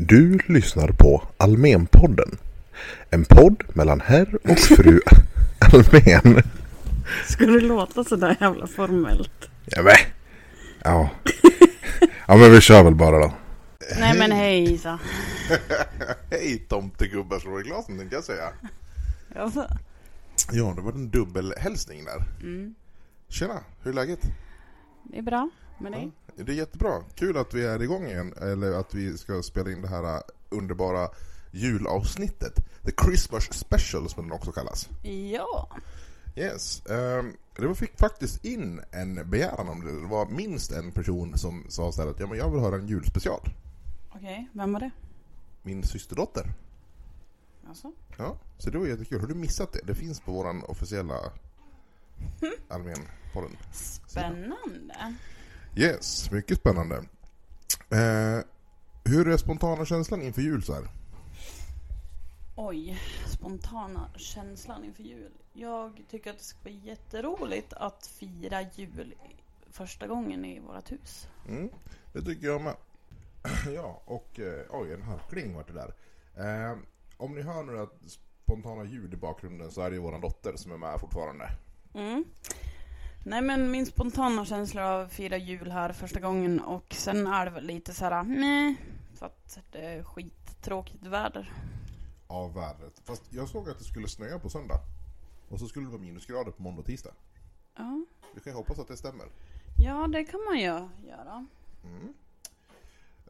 Du lyssnar på Almenpodden. En podd mellan herr och fru Almen. Ska du låta sådär jävla formellt? Ja, men. Ja. ja, men vi kör väl bara då. Nej men hej Isa. Hej tomtegubbar slår i glasen tänkte jag säga. Ja, det var en dubbelhälsning där. Mm. Tjena, hur är läget? Det är bra med dig? Ja, det är jättebra. Kul att vi är igång igen, eller att vi ska spela in det här äh, underbara julavsnittet. The Christmas Special som den också kallas. Ja. Yes. Um, det fick faktiskt in en begäran om det. Det var minst en person som sa så här att ja, men jag vill höra en julspecial. Okej, vem var det? Min systerdotter. Alltså? Ja, så det var jättekul. Har du missat det? Det finns på våran officiella Almen-podden. Spännande. Yes, mycket spännande. Eh, hur är spontana känslan inför jul så här? Oj, spontana känslan inför jul. Jag tycker att det ska bli jätteroligt att fira jul första gången i vårt hus. Mm, det tycker jag med. ja, och eh, oj, en harkling vart det där. Eh, om ni hör några spontana ljud i bakgrunden så är det ju våran dotter som är med fortfarande. Mm. Nej men min spontana känsla av att fira jul här första gången och sen är det väl lite så här, nej, för att det är skittråkigt väder. Av vädret. Fast jag såg att det skulle snöa på söndag. Och så skulle det vara minusgrader på måndag och tisdag. Ja, Vi kan ju hoppas att det stämmer. ja det kan man ju göra. Mm.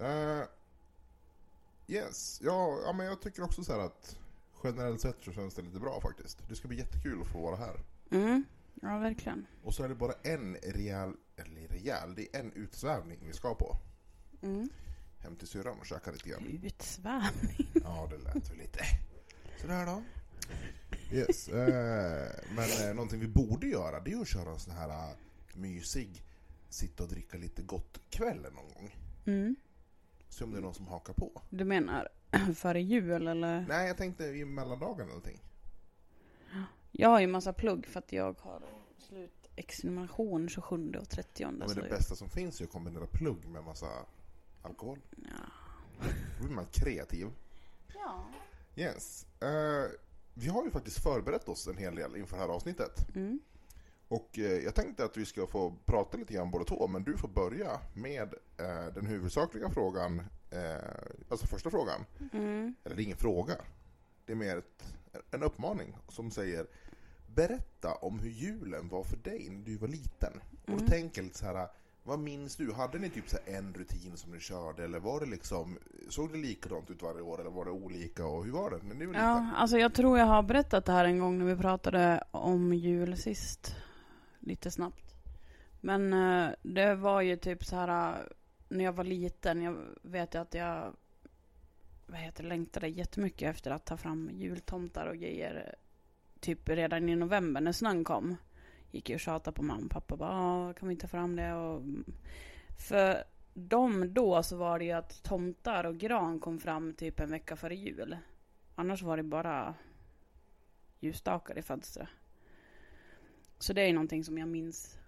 Eh, yes, ja, ja men jag tycker också så här att generellt sett så känns det lite bra faktiskt. Det ska bli jättekul att få vara här. Mm, ja verkligen. Och så är det bara en rejäl, eller rejäl, det är en utsvävning vi ska på. Mm. Hem till syrran och käka lite grann. Utsvävning. Ja, det lät väl lite sådär då. Yes, eh, men eh, någonting vi borde göra det är att köra en sån här eh, mysig sitta och dricka lite gott kväll någon gång. Mm. Se om det är någon som hakar på. Du menar före jul eller? Nej, jag tänkte i mellandagen eller någonting. Jag har ju massa plugg för att jag har slutexamination 27 och 30. Ja, men det bästa som finns är att kombinera plugg med massa alkohol. ja. Då blir man kreativ. ja. Yes. Eh, vi har ju faktiskt förberett oss en hel del inför det här avsnittet. Mm. Och eh, jag tänkte att vi ska få prata lite grann båda två, men du får börja med eh, den huvudsakliga frågan, alltså första frågan. Mm. Eller det är ingen fråga, det är mer ett, en uppmaning som säger Berätta om hur julen var för dig när du var liten. Och Mm. då tänker jag lite så här, vad minns du? Hade ni typ så en rutin som ni körde eller var det liksom, såg det likadant ut varje år eller var det olika och hur var det när ni var liten? Ja, alltså jag tror jag har berättat det här en gång när vi pratade om jul sist. Lite snabbt. Men eh, det var ju typ så här eh, när jag var liten. Jag vet ju att jag vad heter, det, längtade jättemycket efter att ta fram jultomtar och grejer. Typ redan i november när snön kom. Gick jag och tjatade på mamma och pappa. Bara, ah, kan vi ta fram det? Och, för dem då så var det ju att tomtar och gran kom fram typ en vecka före jul. Annars var det bara ljusstakar i fönstret. Så det är någonting som jag minns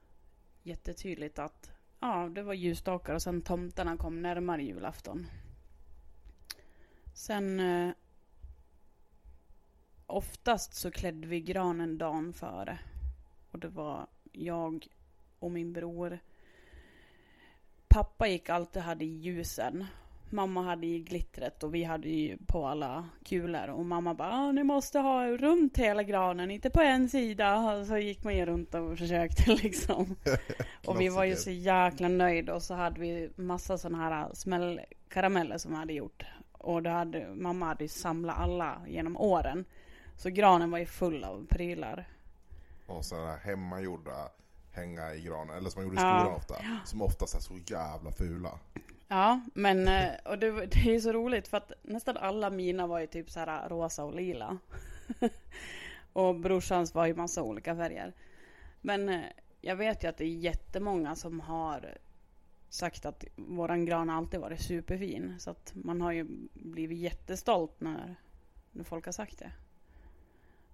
jättetydligt att ja, det var ljusstakar och sen tomtarna kom närmare julafton. Sen eh, oftast så klädde vi granen dagen före. Och det var jag och min bror. Pappa gick alltid hade i ljusen. Mamma hade i glittret och vi hade ju på alla kulor. Och mamma bara, ah, ni måste ha runt hela granen, inte på en sida. Och så gick man ju runt och försökte liksom. och vi var ju så jäkla nöjda och så hade vi massa sådana här smällkarameller som vi hade gjort. Och då hade, mamma hade samlat alla genom åren. Så granen var ju full av prylar. Och sådana hemmagjorda hänga i granen, eller som man gjorde i Ja. skolan ofta. Som oftast är så jävla fula. Ja, men eh, och det, det är så roligt för att nästan alla mina var ju typ så här rosa och lila. och brorsans var ju massa olika färger. Men eh, jag vet ju att det är jättemånga som har sagt att våran gran alltid varit superfin. Så att man har ju blivit jättestolt när, när folk har sagt det.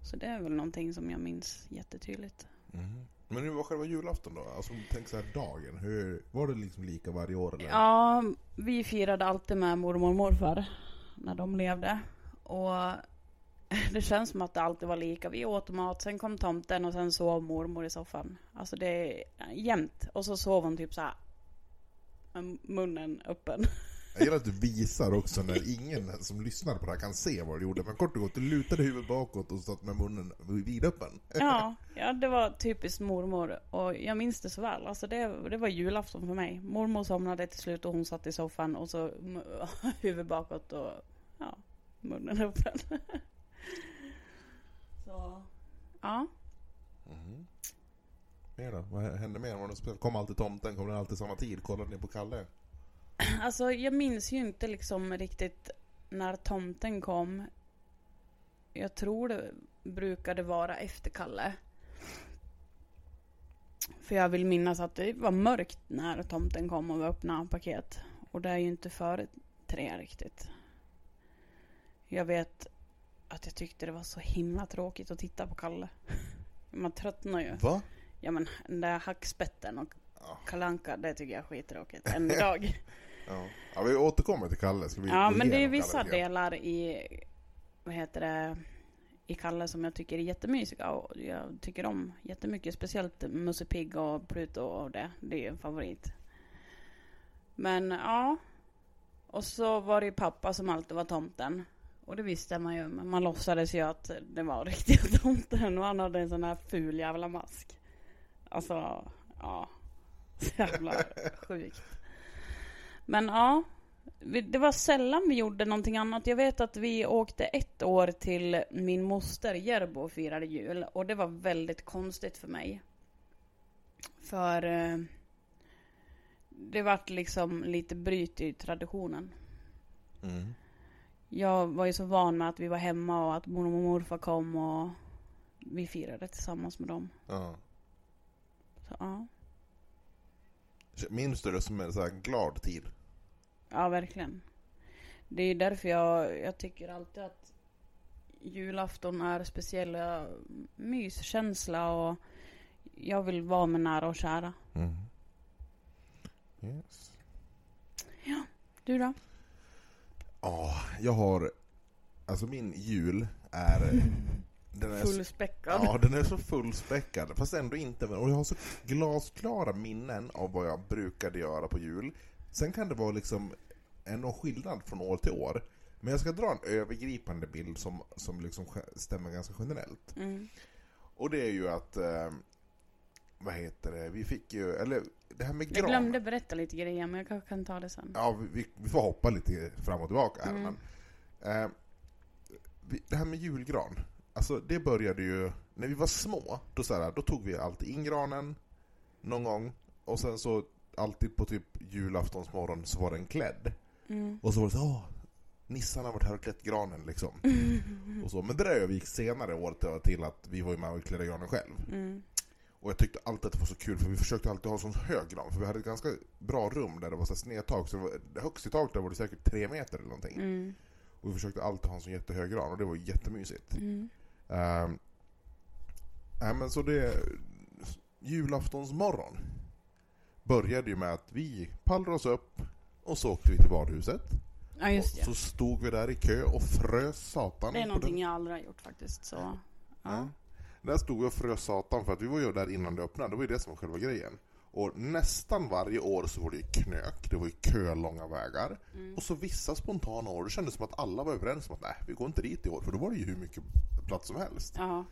Så det är väl någonting som jag minns jättetydligt. Mm. Men hur var själva julafton då? Alltså tänk så här dagen, hur, var det liksom lika varje år eller? Ja, vi firade alltid med mormor och morfar när de levde. Och det känns som att det alltid var lika. Vi åt mat, sen kom tomten och sen sov mormor i soffan. Alltså det är jämnt. Och så sov hon typ så här med munnen öppen. Jag gillar att du visar också när ingen som lyssnar på det här kan se vad du gjorde. Men kort och gott, du lutade huvudet bakåt och satt med munnen vidöppen. Ja, ja, det var typiskt mormor. Och jag minns det så väl. Alltså det, det var julafton för mig. Mormor somnade till slut och hon satt i soffan och så huvudet bakåt och ja, munnen öppen. så, ja. Mm. Mer då? Vad hände mer? Var det? Kom alltid tomten? Kom den alltid samma tid? Kollade ni på Kalle? Alltså jag minns ju inte liksom riktigt när tomten kom. Jag tror det brukade vara efter Kalle. För jag vill minnas att det var mörkt när tomten kom och vi öppnade paket. Och det är ju inte före tre riktigt. Jag vet att jag tyckte det var så himla tråkigt att titta på Kalle. Man tröttnar ju. Va? Ja men den där hackspetten och kalanka det tycker jag är skittråkigt. En dag. ja. ja, vi återkommer till Kalle. Ska vi ja, men det är vissa Kalle delar i, vad heter det, i Kalle som jag tycker är jättemysiga. Och jag tycker om jättemycket. Speciellt Musse Pigg och Pluto och det. Det är ju en favorit. Men ja. Och så var det ju pappa som alltid var tomten. Och det visste man ju. Men man låtsades ju att det var riktiga tomten. Och han hade en sån här ful jävla mask. Alltså, ja. Så jävla sjukt. Men ja. Det var sällan vi gjorde någonting annat. Jag vet att vi åkte ett år till min moster Järbo och firade jul. Och det var väldigt konstigt för mig. För eh, det vart liksom lite bryt i traditionen. Mm. Jag var ju så van med att vi var hemma och att mormor och morfar kom och vi firade tillsammans med dem. Ja. Ja. Minns du det som en så glad tid? ja, verkligen. Det är därför jag, jag tycker alltid att julafton är speciell. Myskänsla och jag vill vara med nära och kära. Mm. Yes. Du då? Ja, jag har... Alltså min jul är... Den är så, Fullspäckad. ja, den är så fullspäckad. Fast ändå inte. Och jag har så glasklara minnen av vad jag brukade göra på jul. Sen kan det vara liksom en skillnad från år till år. Men jag ska dra en övergripande bild som, som liksom stämmer ganska generellt. Mm. Och det är ju att... Eh, vad heter det? Vi fick ju... Eller det här med Jag gran. glömde berätta lite grejer, men jag kanske kan ta det sen. Ja, vi- vi, får hoppa lite fram och tillbaka här. Mm. Men, eh, det här med julgran. Alltså det började ju, när vi var små, då, så här, då tog vi alltid in granen någon gång. Och sen så alltid på typ julaftonsmorgon så var den klädd. Mm. Och så var det så åh, Nissan har varit här och klätt granen liksom. Och så. Men det där övergick senare året till att vi var ju med och klädde granen själv. Mm. Och jag tyckte alltid att det var så kul för vi försökte alltid ha sån hög gran. För vi hade ett ganska bra rum där det var så snedtak. Så det var, högst i tak där var det säkert tre meter eller någonting. Mm. Och vi försökte alltid ha en sån jättehög gran och det var jättemysigt. Mm. Um, nej men så det... Julaftonsmorgon började ju med att vi pallrade oss upp och så åkte vi till badhuset. Ja, just och det. så stod vi där i kö och frös satan. Det är någonting den. jag aldrig har gjort faktiskt. Så, ja. Ja. Där stod vi och frös satan för att vi var ju där innan det öppnade. Det var ju det som var själva grejen. Och nästan varje år så var det ju knök, det var ju kölånga vägar. Mm. Och så vissa spontana år, det kändes som att alla var överens om att nej, vi går inte dit i år, för då var det ju hur mycket plats som helst. Ja.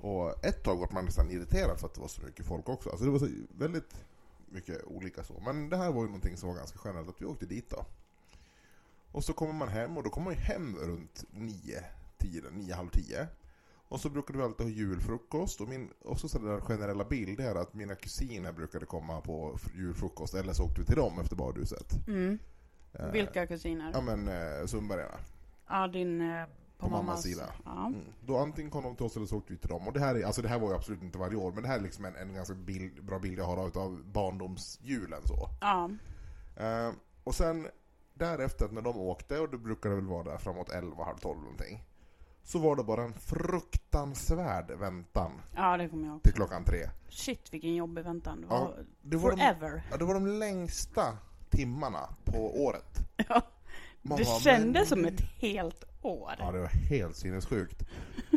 Och ett tag var man nästan irriterad för att det var så mycket folk också. Alltså det var så väldigt mycket olika så. Men det här var ju någonting som var ganska generellt, att vi åkte dit då. Och så kommer man hem, och då kommer man ju hem runt nio, tiden, nio, halv tio. Och så brukade vi alltid ha julfrukost, och, min, och så sådär generella bild är att mina kusiner brukade komma på julfrukost, eller så åkte vi till dem efter badhuset. Mm. Eh, Vilka kusiner? Ja men eh, Sundbergarna. Ja, din... eh, På, På mammas sida. Ja. Mm. Då antingen kom de till oss eller så åkte vi till dem. Och det här, är, alltså det här var ju absolut inte varje år, men det här är liksom en, en ganska bild, bra bild jag har av barndomsjulen. Så. ja. Eh, och sen därefter när de åkte, och det brukade väl vara där framåt 11, halv 12 någonting. Så var det bara en fruktansvärd väntan Ja, det kommer jag ihåg. till klockan tre. Shit vilken jobbig väntan. Det Ja, var Det var, de, forever. ja, det var de längsta timmarna på året. Ja, Man det bara, kändes men- som ett helt år. Ja, det var helt sinnessjukt.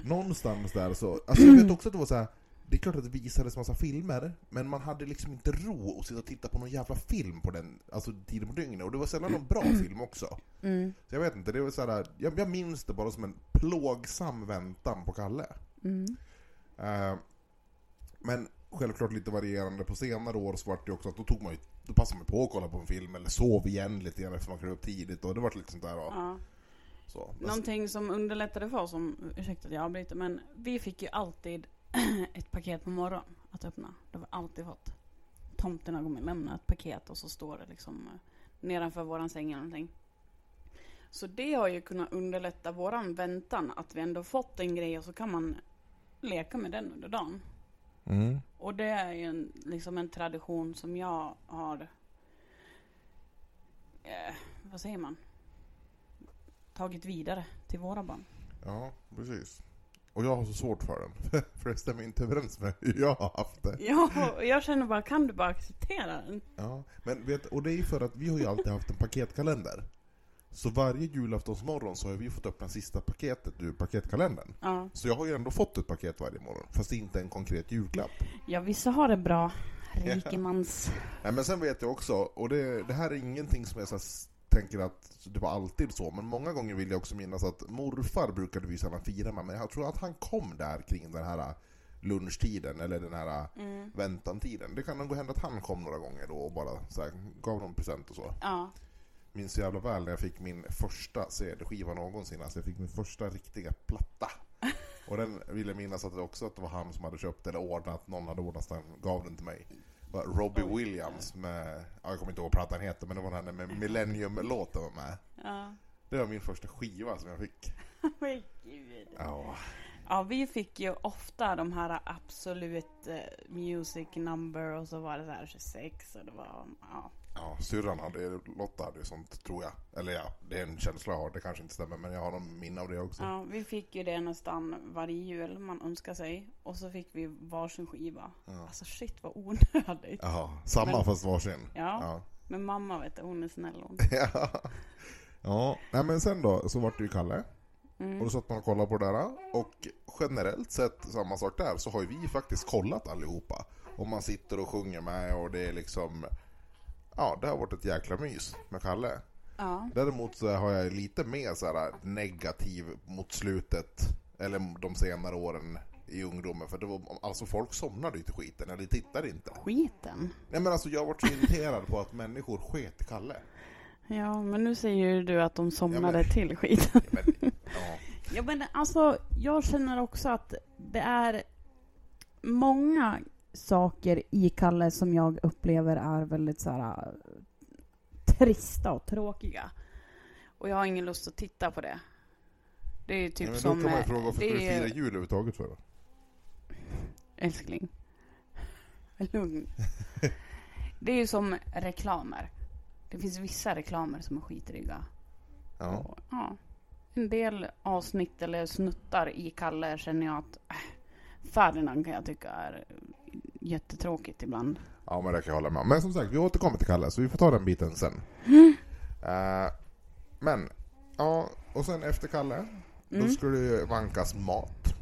Någonstans där så... Alltså jag vet också att det var så här. Det är klart att det visades massa filmer, men man hade liksom inte ro att sitta och titta på någon jävla film på den alltså, tiden på dygnet. Och det var sällan någon bra film också. Mm. Så jag vet inte, det var så här, jag, jag minns det bara som en plågsam väntan på Kalle. Mm. Eh, men självklart lite varierande. På senare år så var det också att då tog man ju, då passade man på att kolla på en film eller sov igen lite grann efter man klev upp tidigt och det var sånt där. Och, Ja. så. Någonting som underlättade för oss, som, ursäkta att jag avbryter, men vi fick ju alltid ett paket på morgonen att öppna. Det har vi alltid fått. Tomten har kommit och lämnat ett paket och så står det liksom eh, nedanför våran säng eller någonting. Så det har ju kunnat underlätta våran väntan, att vi ändå fått en grej och så kan man leka med den under dagen. Mm. Och det är ju en, liksom en tradition som jag har... Eh, vad säger man? Tagit vidare till våra barn. Ja, precis. Och jag har så svårt för den, för det stämmer inte överens med hur jag har haft det. Ja, och jag känner bara, kan du bara acceptera den? Ja, men vet, och det är ju för att vi har ju alltid haft en paketkalender. Så varje julaftonsmorgon så har vi fått öppna sista paketet ur paketkalendern. Ja. Så jag har ju ändå fått ett paket varje morgon, fast är inte en konkret julklapp. ja, vissa har det bra. Rikemans. Nej, men sen vet jag också, och det, det här är ingenting som jag så tänker att det var alltid så, men många gånger vill jag också minnas att morfar brukade vi sällan fira med, men jag tror att han kom där kring den här lunchtiden, eller den här Mm. väntantiden. Det kan nog hända att han kom några gånger då och bara så här, gav någon present och så. Ja. Minns så jävla väl när jag fick min första CD-skiva någonsin, alltså jag fick min första riktiga platta. Och den ville jag minnas att det också att det var han som hade köpt eller ordnat, någon hade ordnat den, gav den till mig. Robbie Oj. Williams med, ja, jag kommer inte ihåg vad plattan heter, men det var den här med Millennium-låten var med. Ja. Det var min första skiva som jag fick. Men gud. Ja, Ja, vi fick ju ofta de här absolut eh, music number och så var det så här 26 och det var, ja. Ja syrran hade, Lotta hade ju sånt tror jag. Eller ja, det är en känsla jag har, det kanske inte stämmer, men jag har någon minne av det också. ja. Vi fick ju det nästan varje jul man önskar sig. Och så fick vi varsin skiva. Ja. Alltså shit vad onödigt. Jaha, samma Men- fast varsin. Ja, Ja. men mamma vet du, hon är snäll hon. ja. Ja, nej men sen då så vart det ju Kalle. Och Mm. då satt man och kollade på det där. Och generellt sett, samma sak där, så har ju vi faktiskt kollat allihopa. Och man sitter och sjunger med och det är liksom... Ja, det har varit ett jäkla mys med Kalle. Ja. Däremot så har jag lite mer så här negativ mot slutet, eller de senare åren i ungdomen. För det var, alltså folk somnade ju till skiten, eller tittade inte. Skiten. Nej men alltså jag var så irriterad på att människor sket Kalle. Ja, men nu säger ju du att de somnade men- till skiten. Ja, men, ja. Ja, men alltså, jag känner också att det är många saker i Kalle som jag upplever är väldigt så här äh, trista och tråkiga. Och jag har ingen lust att titta på det. Det är ju typ Ja, men som... då kan man ju eh, fråga varför det du är- fira jul överhuvudtaget för? då? Älskling. Lugn. Det är ju som reklamer. Det finns vissa reklamer som är skitdryga. Ja. Och, ja. En del avsnitt eller snuttar i Kalle känner jag att äh, Ferdinand kan jag tycka är jättetråkigt ibland. ja, men det kan jag hålla med om. Men som sagt, vi återkommer till Kalle, så vi får ta den biten sen. Eh, men, ja, och sen efter Kalle, då Mm. skulle det ju vankas mat.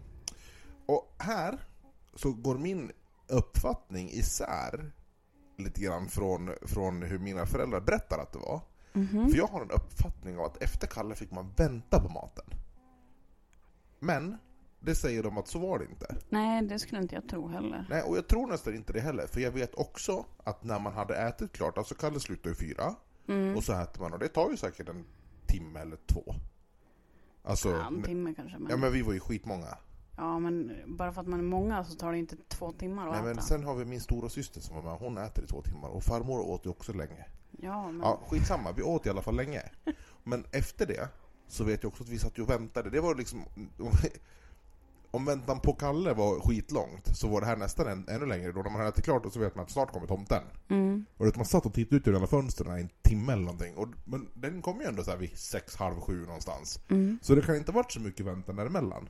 Och här så går min uppfattning isär lite grann från, från hur mina föräldrar berättar att det var. Mhm. För jag har en uppfattning av att efter Kalle fick man vänta på maten. Men, det säger de att så var det inte. Nej, det skulle inte jag tro heller. Nej, och jag tror nästan inte det heller, för jag vet också att när man hade ätit klart, alltså Kalle slutar ju fyra, Mm. och så äter man, och det tar ju säkert en timme eller två. Alltså, Ja, en timme kanske. Men... ja men vi var ju skitmånga. Ja, men bara för att man är många så tar det inte två timmar att Nej, äta. men sen har vi min stora syster som var med, hon äter i två timmar, och farmor åt ju också länge. Ja, men... Ja, skitsamma, vi åt i alla fall länge. Men efter det så vet jag också att vi satt och väntade. Det var liksom... om väntan på Kalle var skitlångt så var det här nästan än, ännu längre då. När man hade ätit klart och så vet man att snart kommer tomten. Mm. Och vet, man satt och tittade ut genom alla fönstren i en timme eller någonting. Och, men den kom ju ändå så här vid sex, halv sju någonstans. Mm. Så det kan inte ha varit så mycket väntan däremellan.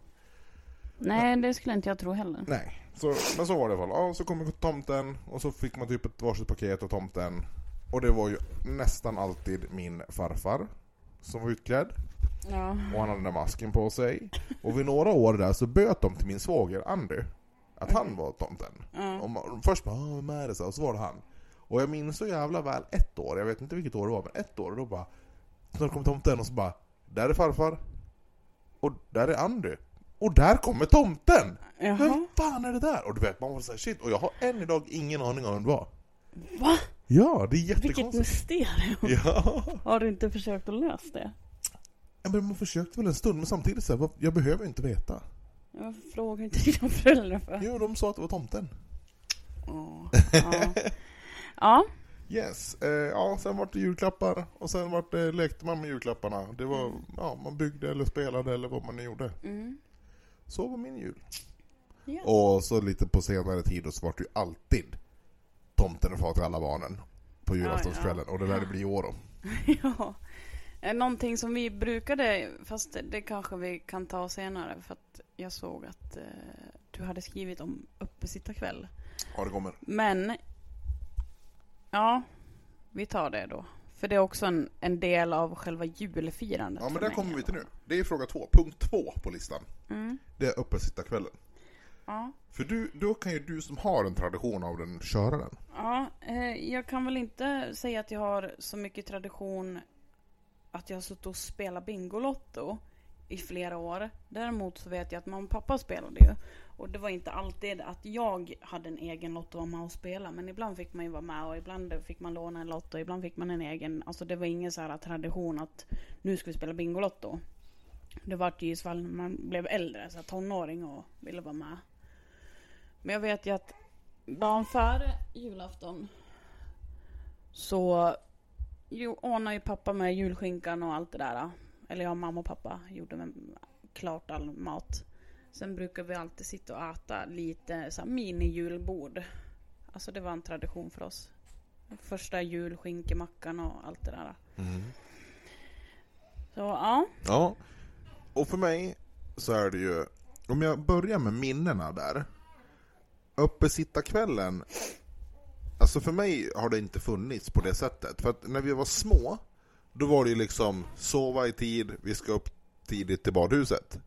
Nej, det skulle inte jag tro heller. Nej, så, men så var det i alla fall. Ja, så kom tomten och så fick man typ ett varsitt paket av tomten. Och det var ju nästan alltid min farfar som var utklädd. Ja. Och han hade den där masken på sig. Och vid några år där så böt de till min svåger Andy. Att han var tomten. Ja. Och man, först bara "Ah, vem är det?” så, och så var det han. Och jag minns så jävla väl ett år, jag vet inte vilket år det var, men ett år, då bara... Snart kom tomten och så bara Där är farfar. Och där är Andy. Och där kommer tomten! Jaha. Vem fan är det där? Och du vet, man var såhär shit. Och jag har än idag ingen aning om vem det var. Va? Ja, det är Vilket jättekonstigt. mysterium. Ja. Har du inte försökt att lösa det? Ja, men man försökte väl en stund, men samtidigt så här, jag behöver inte veta. Jag frågar inte dina föräldrar för. Jo, de sa att det var tomten. Åh, Ja. ja. Yes, eh, ja sen vart det julklappar och sen vart det, lekte man med julklapparna. Det var, ja, man byggde eller spelade eller vad man nu gjorde. Mm. Så var min jul. Ja. Och så lite på senare tid och så vart det ju alltid tomten och far till alla barnen på julaftonskvällen. Och det lär det bli i år då. ja. Eh, Någonting som vi brukade, fast det, kanske vi kan ta senare för att jag såg att eh, du hade skrivit om uppesittarkväll. Ja, det kommer. Men, ja, vi tar det då. För det är också en, en del av själva julfirandet. Ja, men där kommer vi till nu. Det är fråga två, punkt två på listan. Mm. Det är uppesittarkvällen. Ja. För du, då kan ju du som har en tradition av den köra den. Ja, eh, jag kan väl inte säga att jag har så mycket tradition att jag har suttit och spelat Bingolotto i flera år. Däremot så vet jag att mamma och pappa spelade ju. Och det var inte alltid att jag hade en egen lott och var med och spela. Men ibland fick man ju vara med och ibland fick man låna en lott och ibland fick man en egen. Alltså det var ingen så här tradition att nu ska vi spela Bingolotto. Det var ju i så fall när man blev äldre, så här tonåring och ville vara med. Men jag vet ju att dagen före julafton så jo, ordnade ju pappa med julskinkan och allt det där. Eller ja, mamma och pappa gjorde med klart all mat. Sen brukar vi alltid sitta och äta lite så här mini-julbord. Alltså det var en tradition för oss. Första julskinkemackan och allt det där. Så ja. Ja. Och för mig så är det ju, om jag börjar med minnena där. Uppesittarkvällen, alltså för mig har det inte funnits på det sättet. För att när vi var små, då var det ju liksom sova i tid, vi ska upp tidigt till badhuset.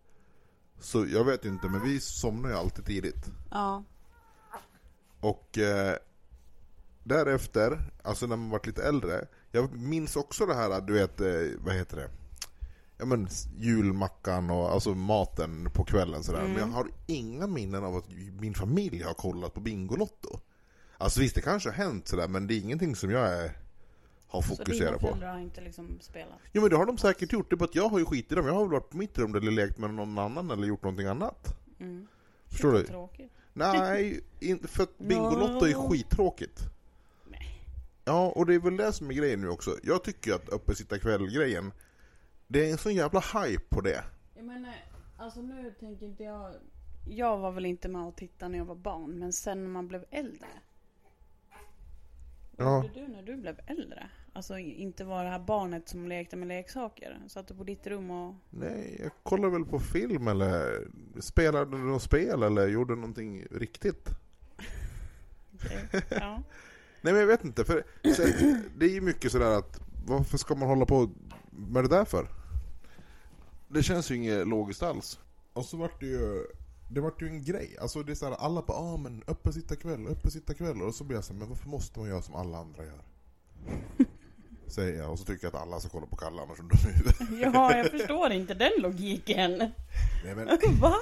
Så jag vet ju inte, men vi somnar ju alltid tidigt. Ja. Och eh, därefter, alltså när man varit lite äldre, jag minns också det här, du vet, eh, vad heter det? Ja men julmackan och alltså maten på kvällen sådär. Men jag har inga minnen av att min familj har kollat på Bingolotto. Alltså visst, det kanske har hänt sådär, men det är ingenting som jag är, har Så dina fokuserat på. föräldrar har inte liksom spelat? Jo men det har de säkert gjort, det är bara att jag har ju skit i dem. Jag har väl varit på mitt rum eller lekt med någon annan eller gjort någonting annat. Mm. Förstår du? Tråkigt. Nej, in, för att Bingolotto är skittråkigt. Nej. Ja, och det är väl det som är grejen nu också. Jag tycker att uppesittarkväll-grejen, det är en sån jävla hype på det. Jag menar, alltså nu tänker inte jag... Jag var väl inte med och tittade när jag var barn, men sen när man blev äldre. Ja. gjorde du när du blev äldre? Alltså inte var det här barnet som lekte med leksaker. Satt du på ditt rum och... Nej, jag kollade väl på film eller spelade något spel eller gjorde någonting riktigt. Ja. Nej men jag vet inte, för sen, det är ju mycket sådär att varför ska man hålla på med det där för? Det känns ju inget logiskt alls. Och så vart det ju, det vart ju en grej. Alltså det är såhär, alla bara ah men uppesittarkväll, uppesittarkväll. Och så blir jag såhär, men varför måste man göra som alla andra gör? Säger jag, och så tycker jag att alla ska kolla på Kalle annars är de huvudet. ja, jag förstår inte den logiken. Nej men, Va?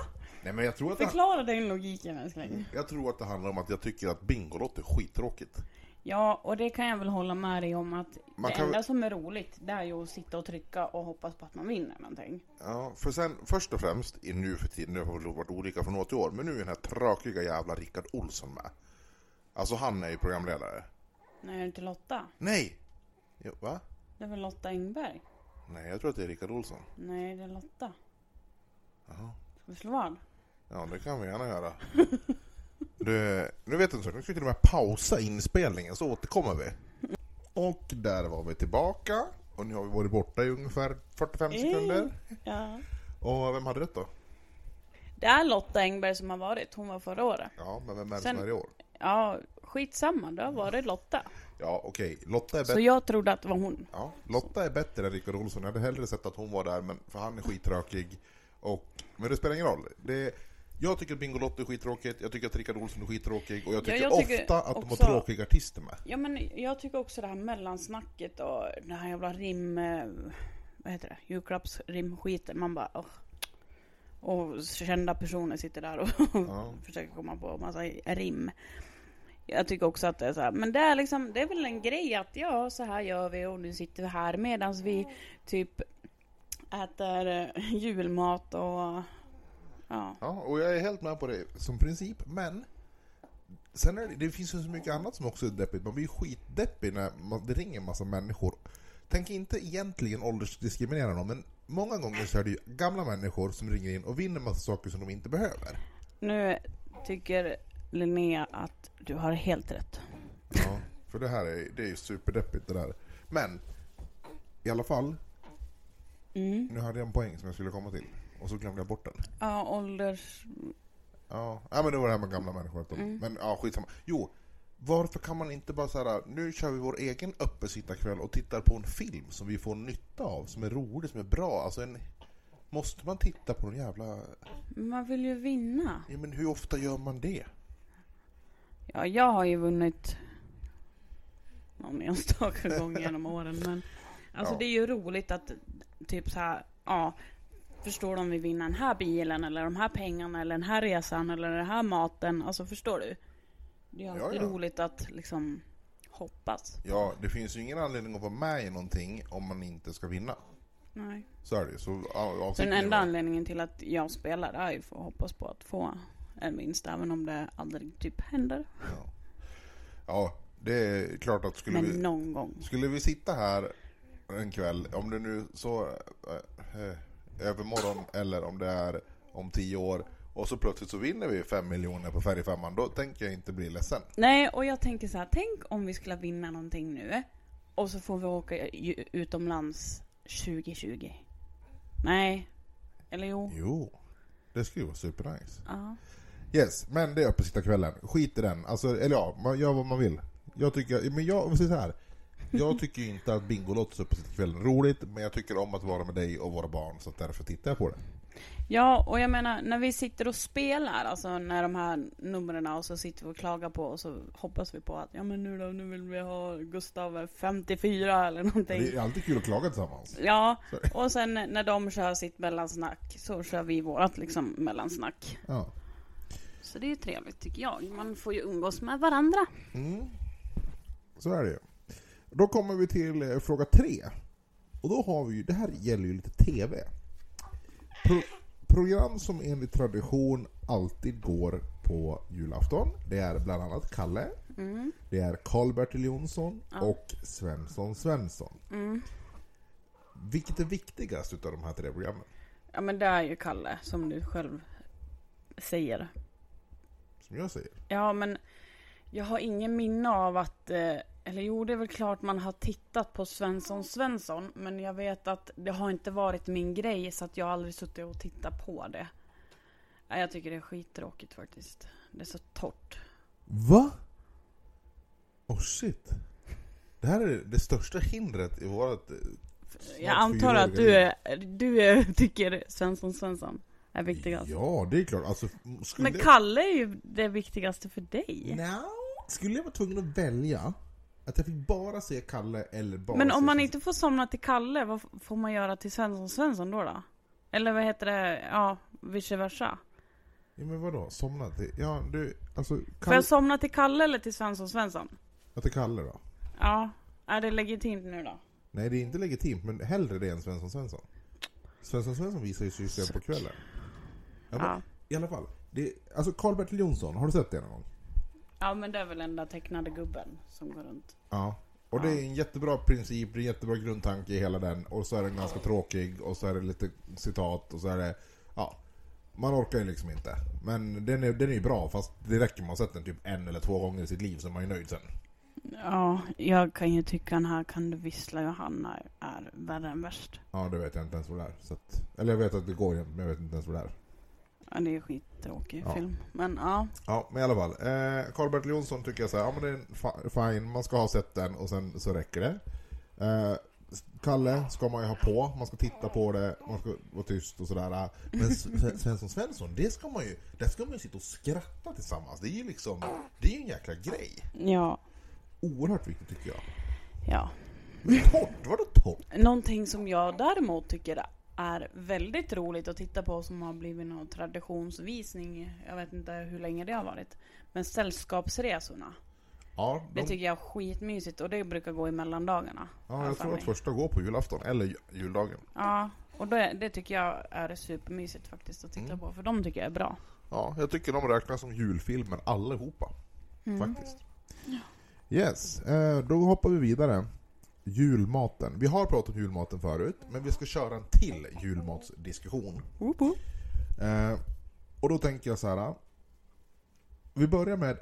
nej men jag tror att Förklara den logiken älskling. jag tror att det handlar om att jag tycker att Bingolotto är skittråkigt. Ja, och det kan jag väl hålla med dig om att Man det kan enda väl- som är roligt, det är ju att sitta och trycka och hoppas på att man vinner någonting. Ja, för sen först och främst i nu för tiden, nu har det varit olika från år till år, men nu är den här tråkiga jävla Rickard Olsson med. Alltså han är ju programledare. Nej, är det inte Lotta? Nej! Jo, va? Det är väl Lotta Engberg? Nej, jag tror att det är Rickard Olsson. Nej, det är Lotta. Jaha. Ska vi slå vad? Ja, det kan vi gärna göra. Du, nu vet du så, nu ska vi till och med pausa inspelningen så återkommer vi. Och där var vi tillbaka. Och nu har vi varit borta i ungefär 45 sekunder. Ja. Och vem hade rätt då? Det är Lotta Engberg som har varit. Hon var förra året. Ja, men vem är det Sen- som är i år? Ja, skitsamma. Det har varit Lotta. Ja, okej. Lotta är Så bättre. jag trodde att det var hon. Ja, Lotta är bättre än Rickard Olsson. Jag hade hellre sett att hon var där, men för han är skittråkig. Och, men det spelar ingen roll. Det, jag tycker att Bingolotto är skittråkigt, jag tycker att Rickard Olsson är skittråkig och jag tycker, jag tycker ofta att de har också- tråkiga artister med. Ja men jag tycker också det här mellansnacket och det här jävla rim... eh, Vad heter det? Julklappsrimskiten. Man bara... åh. Och kända personer sitter där och Ja. försöker komma på massa rim. Jag tycker också att det är så här, men det är liksom, det är väl en grej att ja, så här gör vi och nu sitter vi här medan vi typ äter julmat och ja. Ja, och jag är helt med på det som princip, men sen är det, det finns ju så mycket annat som också är deppigt. Man blir ju skitdeppig när man, det ringer en massa människor. Tänk inte egentligen åldersdiskriminera någon, men många gånger så är det ju gamla människor som ringer in och vinner massa saker som de inte behöver. Nu tycker Linnea att du har helt rätt. Ja, för det här är, det är ju superdeppigt det där. Men, i alla fall, Mm. nu hade jag en poäng som jag skulle komma till. Och så glömde jag bort den. Ja, ålders... Ja, ja men det var det här med gamla människor. Mm. Men ja, skitsamma. Jo, varför kan man inte bara säga nu kör vi vår egen uppesittarkväll och tittar på en film som vi får nytta av, som är rolig, som är bra. Alltså en, måste man titta på någon jävla... Man vill ju vinna. Ja, men hur ofta gör man det? Ja, jag har ju vunnit någon enstaka gång genom åren. Men alltså Ja. det är ju roligt att typ så här, ja. Förstår du om vi vinner den här bilen eller de här pengarna eller den här resan eller den här maten? Alltså förstår du? Det är Ja, alltid ja. roligt att liksom hoppas. Ja, det finns ju ingen anledning att vara med i någonting om man inte ska vinna. Nej. Så är det. Så, ja, Så den enda väl- anledningen till att jag spelar är ju för att hoppas på att få en vinst även om det aldrig typ händer. Ja. ja, det är klart att skulle Men vi... någon gång. Skulle vi sitta här en kväll, om det nu så äh, äh, övermorgon eller om det är om tio år och så plötsligt så vinner vi fem miljoner på Färgfemman, då tänker jag inte bli ledsen. Nej, och jag tänker så här, tänk om vi skulle vinna någonting nu och så får vi åka utomlands 2020. Nej. Eller jo. Jo, det skulle ju vara supernice. Ja. Yes, men det är uppesittarkvällen. Skit i den. Alltså, eller ja, man gör vad man vill. Jag tycker, men jag, om vi säger så här. Jag tycker ju inte att Bingolottos uppesittarkväll är roligt, men jag tycker om att vara med dig och våra barn, så att därför tittar jag på det. Ja, och jag menar när vi sitter och spelar, alltså när de här numren och så sitter vi och klagar på och så hoppas vi på att ja men nu då, nu vill vi ha Gustav 54 eller någonting. Det är alltid kul att klaga tillsammans. Ja, och sen när de kör sitt mellansnack så kör vi vårat liksom mellansnack. Ja. Så det är ju trevligt tycker jag. Man får ju umgås med varandra. Mm. Så är det ju. Då kommer vi till eh, fråga tre. Och då har vi ju, det här gäller ju lite TV. Pro, program som enligt tradition alltid går på julafton. Det är bland annat Kalle, Mm. det är Karl-Bertil Jonsson Ja. och Svensson Svensson. Mm. Vilket är viktigast utav de här tre programmen? Ja men det är ju Kalle som du själv säger. Som jag säger. Ja men jag har ingen minne av att, eh, eller jo det är väl klart man har tittat på Svensson Svensson. Men jag vet att det har inte varit min grej så att jag har aldrig suttit och tittat på det. Nej, Jag tycker det är skittråkigt faktiskt. Det är så torrt. Va? Oh shit. Det här är det största hindret i vårt... eh, snart Jag antar att du, är, du är, tycker Svensson Svensson är viktigast. Ja, det är klart. Alltså, skulle Men Kalle är ju det viktigaste för dig. No. Skulle jag vara tvungen att välja att jag fick bara se Kalle eller bara Men om man inte får somna till Kalle, vad får man göra till Svensson Svensson då? då? Eller vad heter det? Ja, vice versa. Ja, men vadå? Somna till... Ja, du... Alltså... Får Kalle... jag somna till Kalle eller till Svensson Svensson? Det är Kalle då? Ja, är det legitimt nu då? Nej, det är inte legitimt, men hellre det än Svensson Svensson. Svensson Svensson visar ju sig på kvällen. Ja, men, Ja. I alla fall. Det, alltså Karl-Bertil Jonsson, har du sett det någon gång? Ja, men det är väl den där tecknade gubben som går runt. Ja. Och det är en jättebra princip, det är en jättebra grundtanke i hela den. Och så är den ganska tråkig, och så är det lite citat, och så är det... Ja. Man orkar ju liksom inte. Men den är, den är ju bra, fast det räcker man sett den typ en eller två gånger i sitt liv så är man ju nöjd sen. Ja, jag kan ju tycka den här Kan du vissla Johanna är värre än värst. Ja, det vet jag inte ens vad det är. Så att, eller jag vet att det går men jag vet inte ens vad det är. Ja, det är skittråkig Ja. film. Men ja. Ja, men i alla fall. Eh, Karl-Bertil Jonsson tycker jag så här, ja men det är fine, man ska ha sett den och sen så räcker det. Eh, Kalle ska man ju ha på, man ska titta på det, man ska vara tyst och sådär. Men Sven- Svensson Svensson, det ska man ju, där ska man ju sitta och skratta tillsammans. Det är ju liksom, det är ju en jäkla grej. Ja. Oerhört viktigt tycker jag. Ja. Torrt, vadå torrt? Någonting som jag däremot tycker är väldigt roligt att titta på som har blivit någon traditionsvisning. Jag vet inte hur länge det har varit. Men Sällskapsresorna. Ja, Det de, tycker jag är skitmysigt och det brukar gå i mellandagarna. ja jag tror mig. att första går på julafton, eller ju- juldagen. Ja, och det, det tycker jag är supermysigt faktiskt att titta Mm. på. För de tycker jag är bra. Ja, jag tycker de räknas som julfilmer allihopa. Mm. Faktiskt. Yes, eh, då hoppar vi vidare. Julmaten. Vi har pratat om julmaten förut, men vi ska köra en till julmatsdiskussion. Woop woop. Eh, och då tänker jag så här. Vi börjar med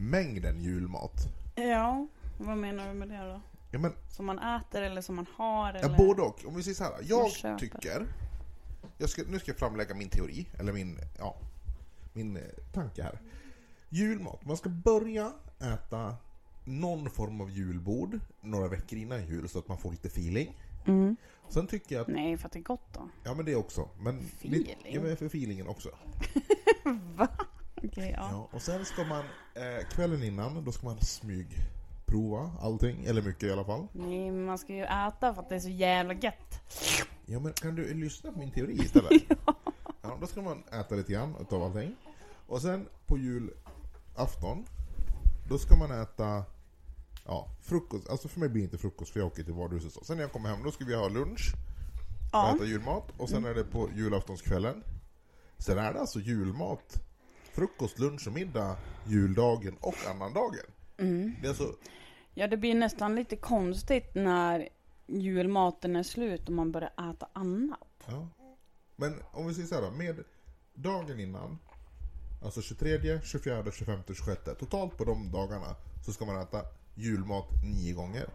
mängden julmat. Ja, vad menar du med det då? Ja, men, Som man äter eller som man har? ja, Eller? både och. Om vi säger så här. Jag köper. tycker... Jag ska, nu ska jag framlägga min teori, eller min, ja, min eh, tanke här. Julmat. Man ska börja äta någon form av julbord några veckor innan jul så att man får lite feeling. Mm. Sen tycker jag att, Nej, för att det är gott då. ja men det också. Men Feeling? Lite, ja, men för feelingen också. Va? Okej, ja. Ja, och sen ska man, eh, kvällen innan, då ska man smygprova allting, eller mycket i alla fall. Nej, men man ska ju äta för att det är så jävla gött. Ja men kan du lyssna på min teori istället? ja. Då ska man äta lite grann utav allting. Och sen på julafton, då ska man äta ja, frukost. Alltså för mig blir det inte frukost för jag åker till varuhuset. så. Sen när jag kommer hem, då ska vi ha lunch och Ja. äta julmat. Och sen är det på julaftonskvällen. Sen är det alltså julmat, frukost, lunch och middag, juldagen och annandagen. Mm. Det är alltså, Ja, det blir nästan lite konstigt när julmaten är slut och man börjar äta annat. Ja. Men om vi säger så här då, med dagen innan, alltså 23, 24, 25, 26, totalt på de dagarna så ska man äta julmat nio gånger.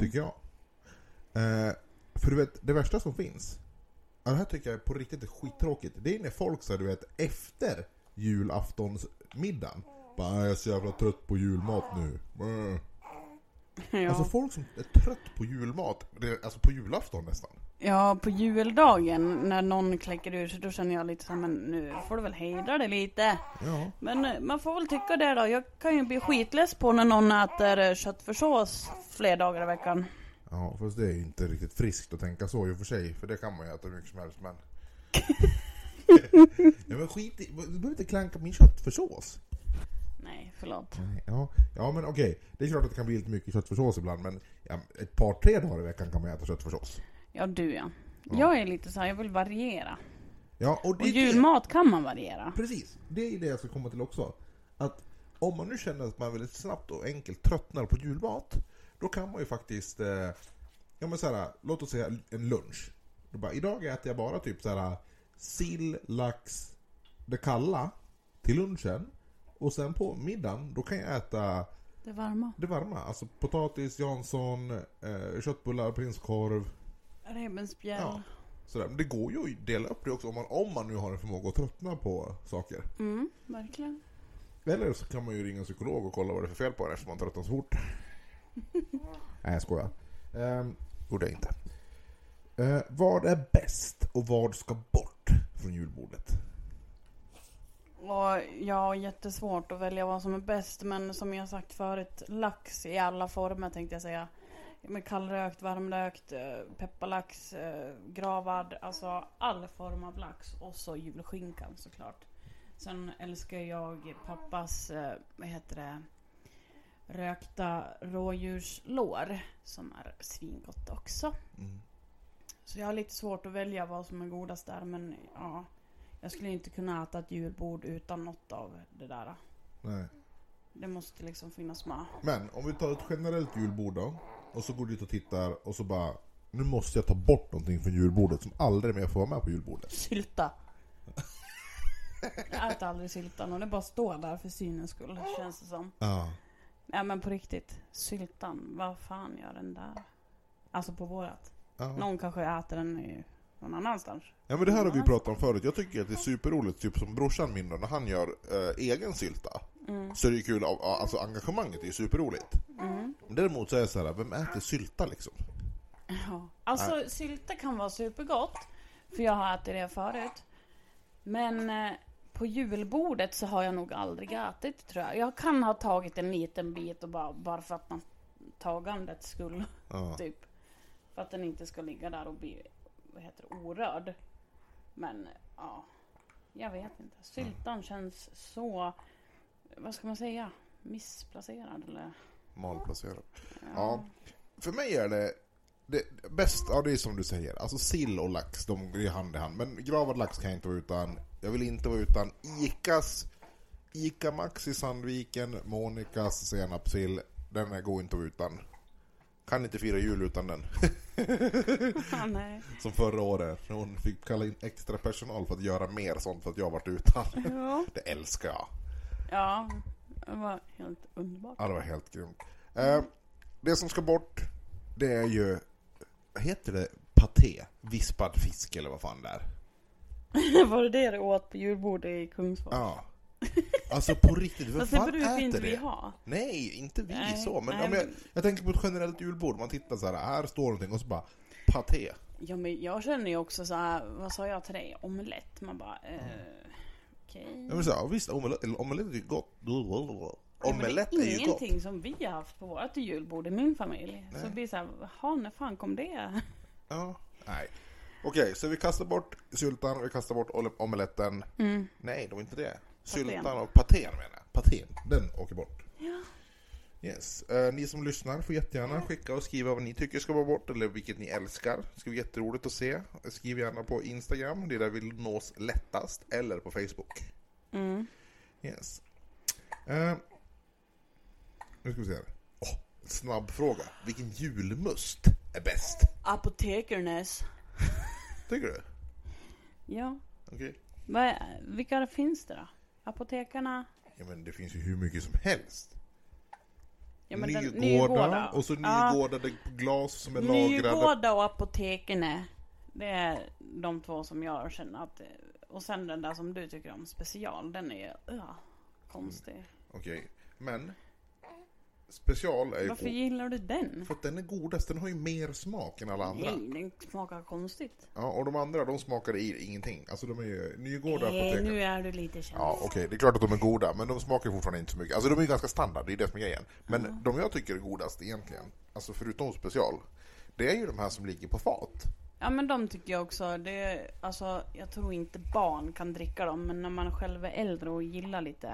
Tycker jag. Eh, för du vet, det värsta som finns, det här tycker jag på riktigt är skittråkigt, det är när folk så du vet, efter julaftonsmiddagen, bara "Ah, jag är så jävla trött på julmat nu. Mm. Ja. Alltså folk som är trött på julmat, alltså på julafton nästan. Ja, på juldagen när någon kläcker ur sig då känner jag lite så här, men nu får du väl hejda det lite. Ja. Men eh, man får väl tycka det då. Jag kan ju bli skitless på när någon äter eh, köttfärssås fler dagar i veckan. Ja, fast det är ju inte riktigt friskt att tänka så i och för sig, för det kan man ju äta hur mycket som helst, men... ja, men skit i, du behöver inte klanka min köttfärssås. Nej, förlåt. Nej, Ja, ja men okej, det är klart att det kan bli lite mycket köttfärssås ibland, men ja, ett par, tre dagar i veckan kan man äta köttfärssås. Ja, du ja. Ja. Jag är lite så här, jag vill variera. Ja, och Och julmat kan man variera. Precis, det är det jag ska komma till också. Att om man nu känner att man väldigt snabbt och enkelt tröttnar på julmat, då kan man ju faktiskt, eh, ja men såhär, låt oss säga en lunch. Då bara, idag äter jag bara typ såhär sill, lax, det kalla till lunchen. Och sen på middagen, då kan jag äta Det varma. det varma. Alltså potatis, Jansson, eh, köttbullar, prinskorv. Revbensspjäll. Ja. Sådär. Men det går ju att dela upp det också om man, om man nu har en förmåga att tröttna på saker. Mm, verkligen. Eller så kan man ju ringa en psykolog och kolla vad det är för fel på den eftersom man tröttnar så fort. Nej, jag skojar. Um, gjorde jag inte. Eh, vad är bäst och vad ska bort från julbordet? Och jag har jättesvårt att välja vad som är bäst. Men som jag sagt förut, lax i alla former tänkte jag säga. Med kallrökt, varmrökt, eh, pepparlax, eh, gravad. Alltså all form av lax. Och så julskinkan såklart. Sen älskar jag pappas, eh, vad heter det, rökta rådjurslår. Som är svingott också. Mm. Så jag har lite svårt att välja vad som är godast där. Men ja, jag skulle inte kunna äta ett julbord utan något av det där. Nej. Det måste liksom finnas med. Men om vi tar ett generellt julbord då. Och så går du dit och tittar och så bara Nu måste jag ta bort någonting från julbordet som aldrig mer får vara med på julbordet. Sylta. Jag äter aldrig syltan och det bara står där för synens skull, känns det som. Ja. Ja men på riktigt, syltan, vad fan gör den där? Alltså på vårat. Ja. Någon kanske äter den i någon annanstans. ja men det här har vi pratat om förut. Jag tycker att det är superroligt, typ som brorsan min då, när han gör eh, egen sylta. Mm. Så är det ju kul, av- alltså engagemanget är ju superroligt. Mm. Men Däremot så är det så här, vem äter sylta liksom? Ja. Alltså sylta kan vara supergott. För jag har ätit det förut. Men eh, på julbordet så har jag nog aldrig ätit tror jag. Jag kan ha tagit en liten bit och bara, bara för att man tagandets skull. Ja. Typ. För att den inte ska ligga där och bli vad heter det, orörd. Men ja, jag vet inte. Syltan känns så, vad ska man säga, missplacerad eller? Malplacerad. Ja. För mig är det, det bäst, ja det är som du säger, alltså sill och lax, de går hand i hand. Men gravad lax kan jag inte vara utan. Jag vill inte vara utan Icas, Ica Max i Sandviken, Monikas senapssill. Den går inte att vara utan. Kan inte fira jul utan den. Ja, nej. Som förra året, när hon fick kalla in extra personal för att göra mer sånt för att jag varit utan. Ja. Det älskar jag. Ja, det var helt underbart. Ja, det var helt grymt. Eh, det som ska bort, det är ju, heter det, paté? Vispad fisk eller vad fan det är. var det det du åt på julbordet i Kungsfors? Ja. Alltså på riktigt, vem det fan inte äter vi det? ha. Nej, inte vi Nej, så. Men nej, om jag, jag tänker på ett generellt julbord. Man tittar så här, här står någonting och så bara paté. Ja, men jag känner ju också så här, vad sa jag till dig? Omelett. Man bara, eh, okej. Så här, ja, visst, omelett, omelett är ju gott. Omelett det är är ju gott. ingenting som vi har haft på vårt julbord i min familj. Så Nej. det blir så här, jaha, när fan kom det? Ja, nej. Okej, så vi kastar bort syltan, vi kastar bort omeletten. Mm. Nej, det var inte det. Syltan och patén menar jag. Patén, den åker bort. Ja. Yes. Eh, ni som lyssnar får jättegärna skicka och skriva vad ni tycker ska vara bort eller vilket ni älskar. Det ska bli jätteroligt att se. Skriv gärna på Instagram, det är där vi nås lättast, eller på Facebook. Mm. Yes. Eh, nu ska vi se här. Åh, snabb fråga. Vilken julmust är bäst? Apotekernes. Tycker du? Ja. Okej. Vad vilka finns det då? Apotekarna? Ja men det finns ju hur mycket som helst. Ja, men den- Nygårda, och så Ja. nygårdade glas som är lagrade. Nygårda och Apotekerna. Det är de två som jag känner att... Och sen den där som du tycker om, special. Den är ja, konstig. Okej, men special är ju Varför god. gillar du den? För att den är godast, den har ju mer smak än alla andra. Nej, den smakar konstigt. Ja, och de andra de smakar i ingenting. Alltså de är ju Nygårda Nej, nu är du lite känslig. Ja, okej, det är klart att de är goda, men de smakar fortfarande inte så mycket. Alltså de är ju ganska standard, det är det som är grejen. Men de jag tycker är godast egentligen, alltså förutom special, det är ju de här som ligger på fat. Ja men de tycker jag också. Det alltså, jag tror inte barn kan dricka dem. Men när man själv är äldre och gillar lite.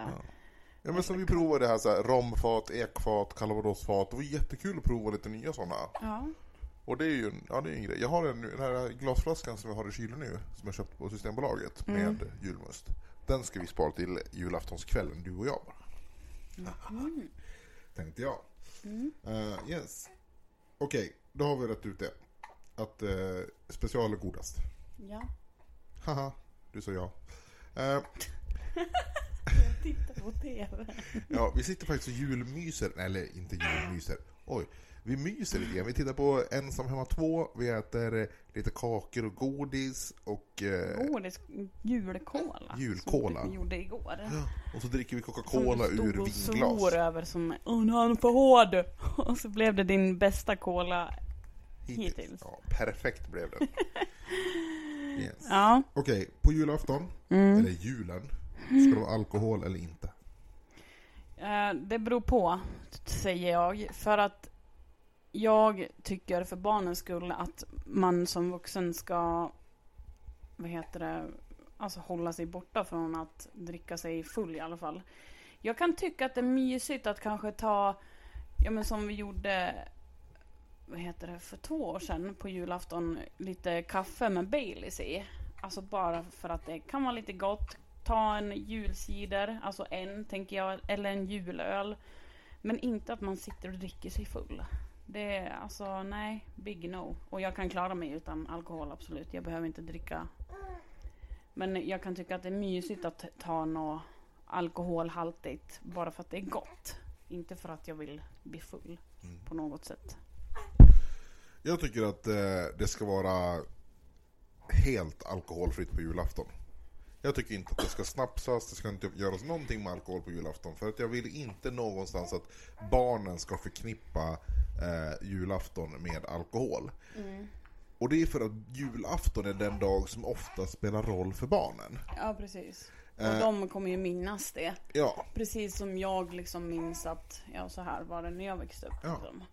Ja men som vi provade här, så här romfat, ekfat, calvadosfat. Det var jättekul att prova lite nya sådana. Ja. Och det är ju en, ja, det är en grej. Jag har en, den här glasflaskan som jag har i kylen nu, som jag köpt på Systembolaget med julmust. Den ska vi spara till julaftonskvällen, du och jag bara. Tänkte jag. Eh, yes. Okej, då har vi rätt ut det. Att uh, special är godast. Ja. Haha, du sa ja. Eh, Tittar på TV. Ja, vi sitter faktiskt och julmyser, eller inte julmyser, oj. Vi myser lite grann. Vi tittar på Ensam hemma 2, vi äter eh, lite kakor och godis och, eh, Godis, julkola. Julkola. Som vi gjorde igår. och så dricker vi Som Coca-Cola du stod ur och vinglas. svor över som Åh, nu är han för hård. Och så blev det din bästa cola. hittills. Ja, perfekt blev det. Yes. Ja. Okej, på julafton, Mm. eller julen, ska det vara alkohol eller inte? Eh, det beror på, säger jag. För att jag tycker för barnens skull att man som vuxen ska, vad heter det, alltså hålla sig borta från att dricka sig full i alla fall. Jag kan tycka att det är mysigt att kanske ta, ja men som vi gjorde, vad heter det, för två år sedan på julafton, lite kaffe med Baileys i. Alltså bara för att det kan vara lite gott. Ta en julcider, alltså en tänker jag, eller en julöl. Men inte att man sitter och dricker sig full. Det är alltså, nej, big no. Och jag kan klara mig utan alkohol, absolut. Jag behöver inte dricka Men jag kan tycka att det är mysigt att ta något alkoholhaltigt bara för att det är gott. Inte för att jag vill bli full Mm. på något sätt. Jag tycker att eh, det ska vara helt alkoholfritt på julafton. Jag tycker inte att det ska snapsas, det ska inte göras någonting med alkohol på julafton. För att jag vill inte någonstans att barnen ska förknippa eh, julafton med alkohol. Och det är för att julafton är den dag som ofta spelar roll för barnen. Ja, precis. Och Eh. de kommer ju minnas det. Ja, Precis som jag liksom minns att, ja så här var det när jag växte upp. Ja. Liksom.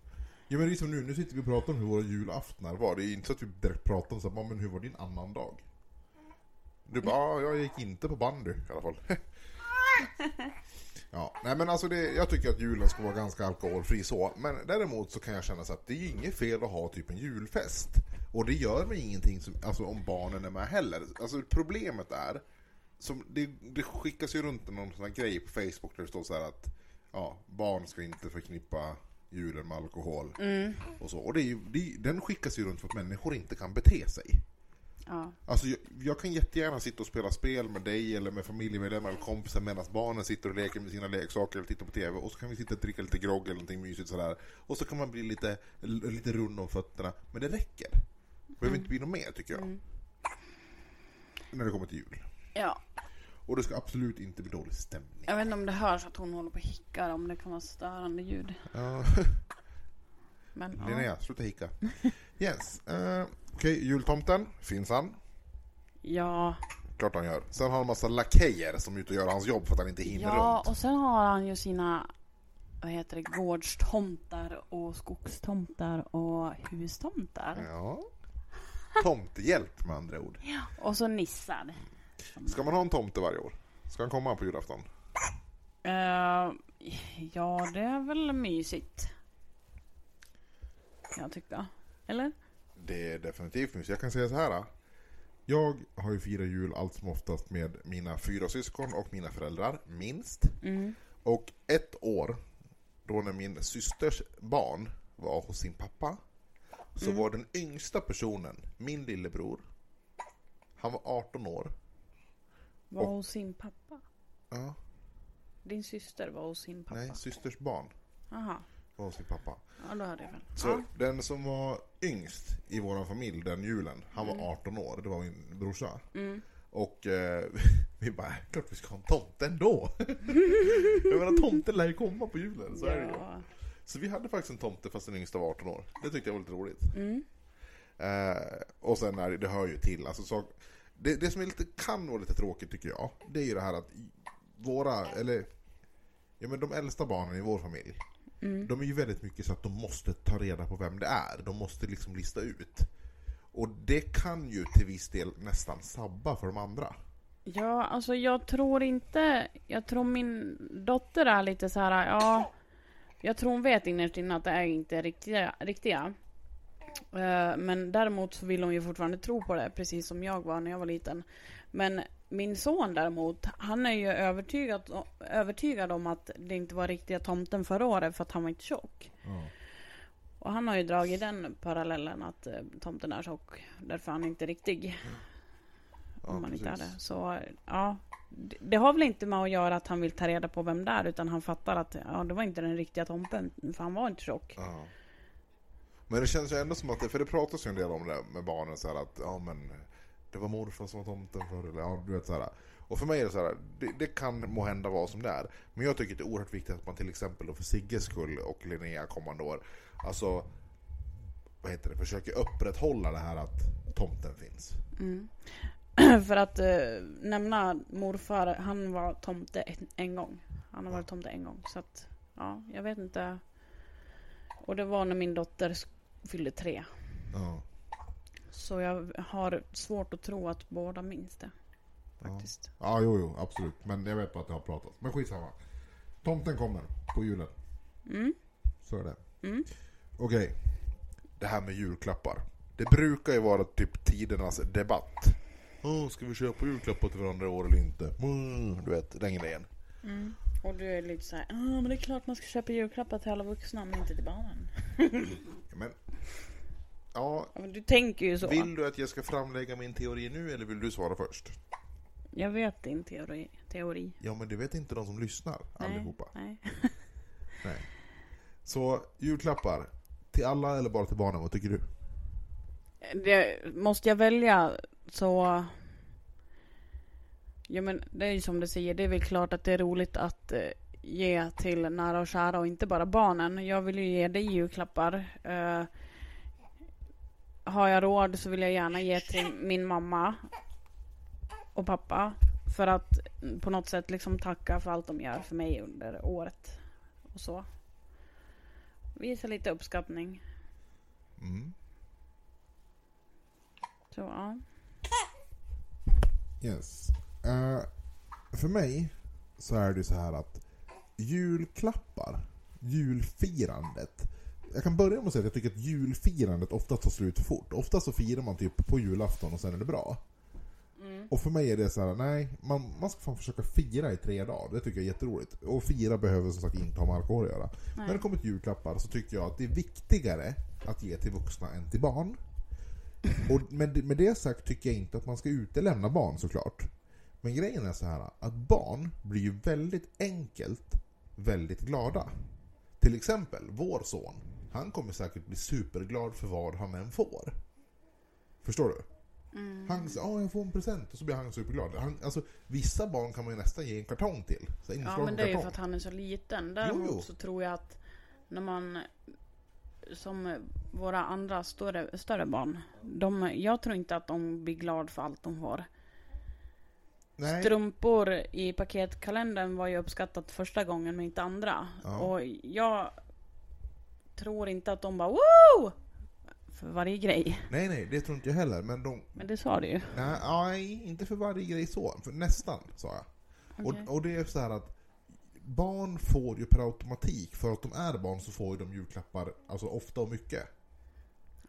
Ja men det är som nu, nu sitter vi och pratar om hur våra julaftnar var. Det är inte så att vi direkt pratar om så här, men hur var din annan dag? Du bara, ja jag gick inte på bandy i alla fall. ja, nej men alltså det, jag tycker att julen ska vara ganska alkoholfri så. Men däremot så kan jag känna så att det är inget fel att ha typ en julfest. Och det gör mig ingenting som, alltså, om barnen är med heller. Alltså problemet är, som, det, det skickas ju runt någon sån här grej på Facebook där det står så här att ja, barn ska inte förknippa julen med alkohol. Och, så. och det är ju, det, den skickas ju runt för att människor inte kan bete sig. Ja. Alltså jag, jag kan jättegärna sitta och spela spel med dig eller med familjemedlemmar eller kompisar medan barnen sitter och leker med sina leksaker eller tittar på TV och så kan vi sitta och dricka lite grogg eller någonting mysigt sådär. Och så kan man bli lite, lite rund om fötterna. Men det räcker. Det behöver inte bli något mer tycker jag. När det kommer till jul. ja. Och det ska absolut inte bli dålig stämning. Jag vet inte om det hörs att hon håller på och hickar, om det kan vara störande ljud. Ja. Men ja. Linnea, sluta hicka. Yes. Uh, Okej, jultomten. Finns han? ja. Klart han gör. Sen har han en massa lakejer som är ute och gör hans jobb för att han inte hinner Ja, runt. och sen har han ju sina, vad heter det, gårdstomtar och skogstomtar och hustomtar. Ja. Tomtehjälp med andra ord. Och så nissar. Ska man ha en tomte varje år? Ska han komma på julafton? Eh, ja, det är väl mysigt. Jag tycka. Eller? Det är definitivt mysigt. Jag kan säga så här. Jag har ju firat jul allt som oftast med mina fyra syskon och mina föräldrar, minst. Mm. Och ett år, då när min systers barn var hos sin pappa, så var den yngsta personen, min lillebror, han var 18 år. Var Och- hos sin pappa? Ja, Din syster var hos sin pappa? nej, systers barn Aha. Hos sin pappa. Ja, då hade jag väl. Så Ja. den som var yngst i vår familj den julen, han var 18 år, det var min brorsa. Mm. Och eh, vi bara, klart vi ska ha en tomte ändå. jag menar tomten lär ju komma på julen, så är det ju. Ja. Så vi hade faktiskt en tomte fast den yngsta var 18 år. Det tyckte jag var lite roligt. Mm. Eh, och sen är det, det hör ju till, alltså så, det, det som är lite, kan vara lite tråkigt tycker jag, det är ju det här att våra, eller ja men de äldsta barnen i vår familj, Mm. de är ju väldigt mycket så att de måste ta reda på vem det är. De måste liksom lista ut. Och det kan ju till viss del nästan sabba för de andra. Ja, alltså jag tror inte... Jag tror min dotter är lite så här, ja... Jag tror hon vet innerst inne att det är inte riktiga. riktiga. Eh, Men däremot så vill hon ju fortfarande tro på det, precis som jag var när jag var liten. Men min son däremot, han är ju övertygad, övertygad om att det inte var riktiga tomten förra året för att han var inte tjock. Och han har ju dragit den parallellen att eh, tomten är tjock, därför är han inte riktig. Ja, om man inte är det. Så ja, det, det har väl inte med att göra att han vill ta reda på vem det är, utan han fattar att ja, det var inte den riktiga tomten, för han var inte tjock. Ja. Men det känns ju ändå som att, det, för det pratas ju en del om det med barnen så här att, ja men det var morfar som var tomten förr, eller ja du vet så här. Och för mig är det så här, det, det kan må hända vara som det är. Men jag tycker det är oerhört viktigt att man till exempel då för Sigges skull och Linnea kommande år, alltså vad heter det, försöker upprätthålla det här att tomten finns. Mm. för att eh, nämna morfar, han var tomte en, en gång. Han har varit tomte en gång. Så att, ja, jag vet inte. Och det var när min dotter fyllde tre. Ja. Så jag har svårt att tro att båda minns det. Faktiskt. Ja, jo, jo, absolut. Men jag vet bara att det har pratats. Men skitsamma. Tomten kommer på julen. Mm. Så är det. Mm. Okej. Det här med julklappar. Det brukar ju vara typ tidernas debatt. Oh, ska vi köpa julklappar till varandra i år eller inte? Mm, du vet, den grejen. Mm. Och du är lite såhär, ja men det är klart man ska köpa julklappar till alla vuxna men inte till barnen. Men, ja, men du tänker ju så. vill du att jag ska framlägga min teori nu eller vill du svara först? Jag vet din teori. teori. Ja, men det vet inte de som lyssnar Nej, allihopa. Nej. Nej. Så julklappar, till alla eller bara till barnen, vad tycker du? Det, måste jag välja så... Ja men det är ju som du säger, det är väl klart att det är roligt att eh, ge till nära och kära och inte bara barnen. Jag vill ju ge dig julklappar. Eh, har jag råd så vill jag gärna ge till min mamma och pappa. För att på något sätt liksom tacka för allt de gör för mig under året. Och så. Visa lite uppskattning. Mm. Så ja. Yes. Eh, för mig så är det så här att julklappar, julfirandet. Jag kan börja med att säga att jag tycker att julfirandet ofta tar slut fort. Ofta så firar man typ på julafton och sen är det bra. Och för mig är det så här, nej, man, man ska fan försöka fira i tre dagar. Det tycker jag är jätteroligt. Och fira behöver som sagt inte ha med alkohol att göra. När det kommer till julklappar så tycker jag att det är viktigare att ge till vuxna än till barn. Och med, med det sagt tycker jag inte att man ska utelämna barn såklart. Men grejen är så här att barn blir ju väldigt enkelt väldigt glada. Till exempel vår son. Han kommer säkert bli superglad för vad han än får. Förstår du? Han säger åh jag får en present och så blir han superglad. Han, alltså, vissa barn kan man ju nästan ge en kartong till. Så Ja men det är ju för att han är så liten. Däremot Jo, jo. så tror jag att när man som våra andra större, större barn. De, jag tror inte att de blir glad för allt de får. Nej. Strumpor i paketkalendern var ju uppskattat första gången men inte andra. Ja. Och jag tror inte att de bara Woo! För varje grej. nej, nej, det tror inte jag heller. Men de, Men det sa du ju. nej, nej, inte för varje grej så. För nästan, sa jag. Okej. Och, och det är så här att barn får ju per automatik, för att de är barn så får ju de julklappar alltså ofta och mycket.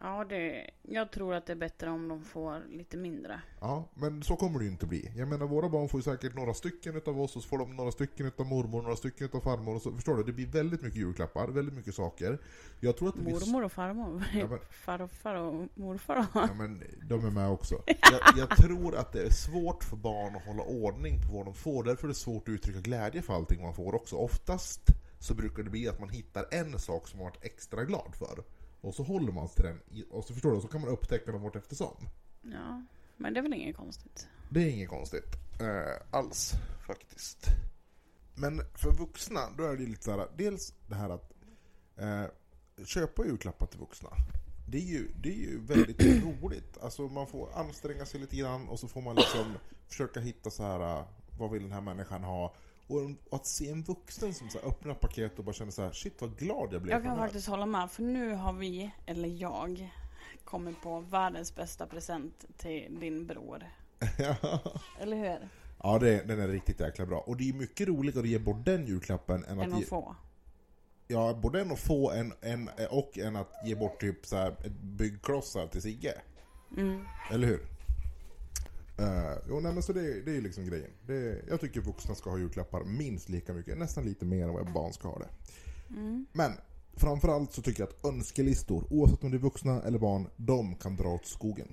Ja, det, jag tror att det är bättre om de får lite mindre. Ja, men så kommer det ju inte bli. Jag menar, våra barn får ju säkert några stycken utav oss och så får de några stycken utav mormor, några stycken utav farmor och så, förstår du? Det blir väldigt mycket julklappar, väldigt mycket saker. Jag tror att det blir... Mormor och farmor. Ja, men- Farfar och morfar. Ja, men de är med också. Jag, jag tror att det är svårt för barn att hålla ordning på vad de får. Därför är det svårt att uttrycka glädje för allting man får också. Oftast så brukar det bli att man hittar en sak som man varit extra glad för. Och så håller man sig till den. Och så förstår du, så kan man upptäcka dem vart eftersom. Ja, men det är väl inget konstigt. Det är inget konstigt. Eh, alls, faktiskt. Men för vuxna, då är det lite så här, dels det här att eh, köpa julklappar till vuxna. Det är ju, det är ju väldigt roligt. Alltså man får anstränga sig lite grann och så får man liksom försöka hitta så här, eh, vad vill den här människan ha? Och, att se en vuxen som så här, öppnar paket och bara känner så här, shit vad glad jag blev Jag kan den här." faktiskt hålla med, för nu har vi, eller jag, kommit på världens bästa present till din bror. Eller hur? ja, det, den är riktigt jäkla bra. Och det är mycket roligare att ge bort den julklappen än Än att att få. Ja, både en att få en, en, och en att ge bort typ så här, ett byggklossar till Sigge. Mm. Eller hur? Uh, jo, nej, men så det, det är liksom grejen. Det, jag tycker vuxna ska ha julklappar minst lika mycket, nästan lite mer än vad barn ska ha det. Mm. Men framförallt så tycker jag att önskelistor, oavsett om det är vuxna eller barn, de kan dra åt skogen.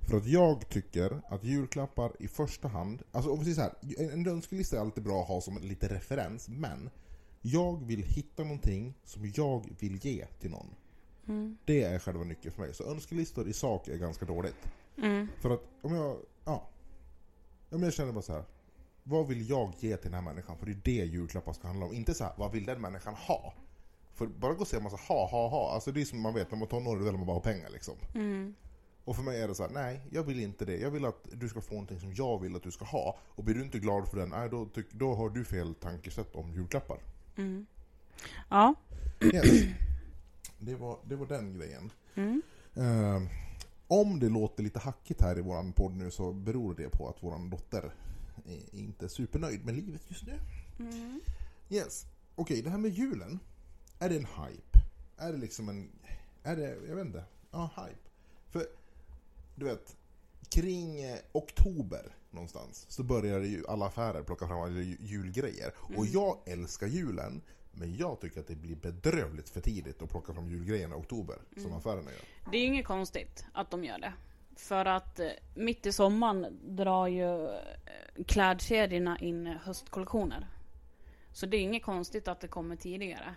För att jag tycker att julklappar i första hand, alltså om vi säger så här, en, önskelista är alltid bra att ha som en lite referens, men jag vill hitta någonting som jag vill ge till någon. Mm. Det är själva nyckeln för mig. Så önskelistor i sak är ganska dåligt. Mm. För att om jag, ja. Om jag känner bara så här. Vad vill jag ge till den här människan? För det är det julklappar ska handla om. Inte så här, vad vill den människan ha? För bara gå och säga en massa ha, ha, ha. Alltså det är som man vet, när man tar några vill man bara ha pengar liksom. Mm. Och för mig är det så här, nej, jag vill inte det. Jag vill att du ska få någonting som jag vill att du ska ha. Och blir du inte glad för den, nej, då, tyck, då har du fel tankesätt om julklappar. Mm. Ja. Yes. Det, var, det var den grejen. Mm. Eh, om det låter lite hackigt här i våran podd nu så beror det på att våran dotter är inte supernöjd med livet just nu. Mm. Yes. Okej, det här med julen. Är det en hype? Är det liksom en... Är det... Jag vet inte. Ja, hype. För, du vet, kring eh, oktober någonstans så börjar ju alla affärer plocka fram julgrejer. Och jag älskar julen. Men jag tycker att det blir bedrövligt för tidigt att plocka fram julgrejerna i oktober, som affärerna gör. Det är inget konstigt att de gör det. För att eh, mitt i sommaren drar ju eh, klädkedjorna in höstkollektioner. Så det är inget konstigt att det kommer tidigare.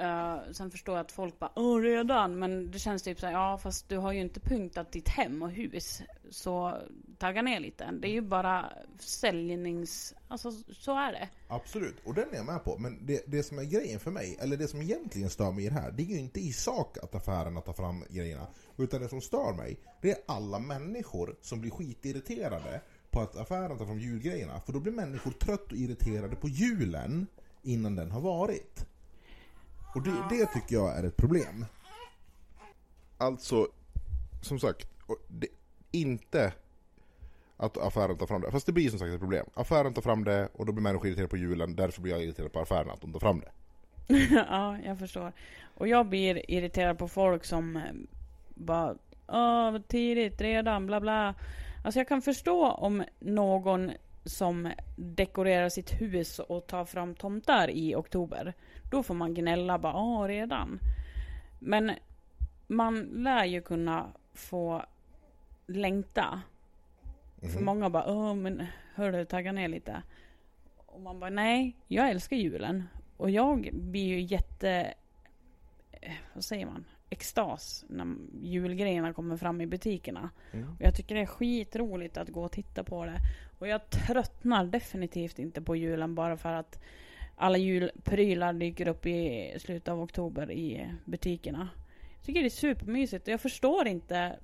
Uh, sen förstår jag att folk bara Åh redan, men det känns typ såhär, ja fast du har ju inte punktat ditt hem och hus. Så tagga ner lite. Det är ju bara säljnings... Alltså så är det. Absolut, och den är jag med på. Men det, det som är grejen för mig, eller det som egentligen stör mig i det här, det är ju inte i sak att affärerna tar fram grejerna. Utan det som stör mig, det är alla människor som blir skitirriterade på att affären tar fram julgrejerna. För då blir människor trött och irriterade på julen innan den har varit. Och det, det tycker jag är ett problem. Alltså, som sagt, det, inte att affären tar fram det. Fast det blir som sagt ett problem. Affären tar fram det och då blir människor irriterade på julen. Därför blir jag irriterad på affären att de tar fram det. ja, jag förstår. Och jag blir irriterad på folk som eh, bara Åh, tidigt redan, bla bla. Alltså jag kan förstå om någon som dekorerar sitt hus och tar fram tomtar i oktober. Då får man gnälla bara, åh redan. Men man lär ju kunna få längta. Mm. För mhm. många bara, åh men hörru, tagga ner lite. Och man bara, nej, jag älskar julen. Och jag blir ju jätte, eh, vad säger man, extas när julgrejerna kommer fram i butikerna. Mm. Och jag tycker det är skitroligt att gå och titta på det. Och jag tröttnar definitivt inte på julen bara för att alla julprylar dyker upp i slutet av oktober i butikerna. Jag tycker det är supermysigt och jag förstår inte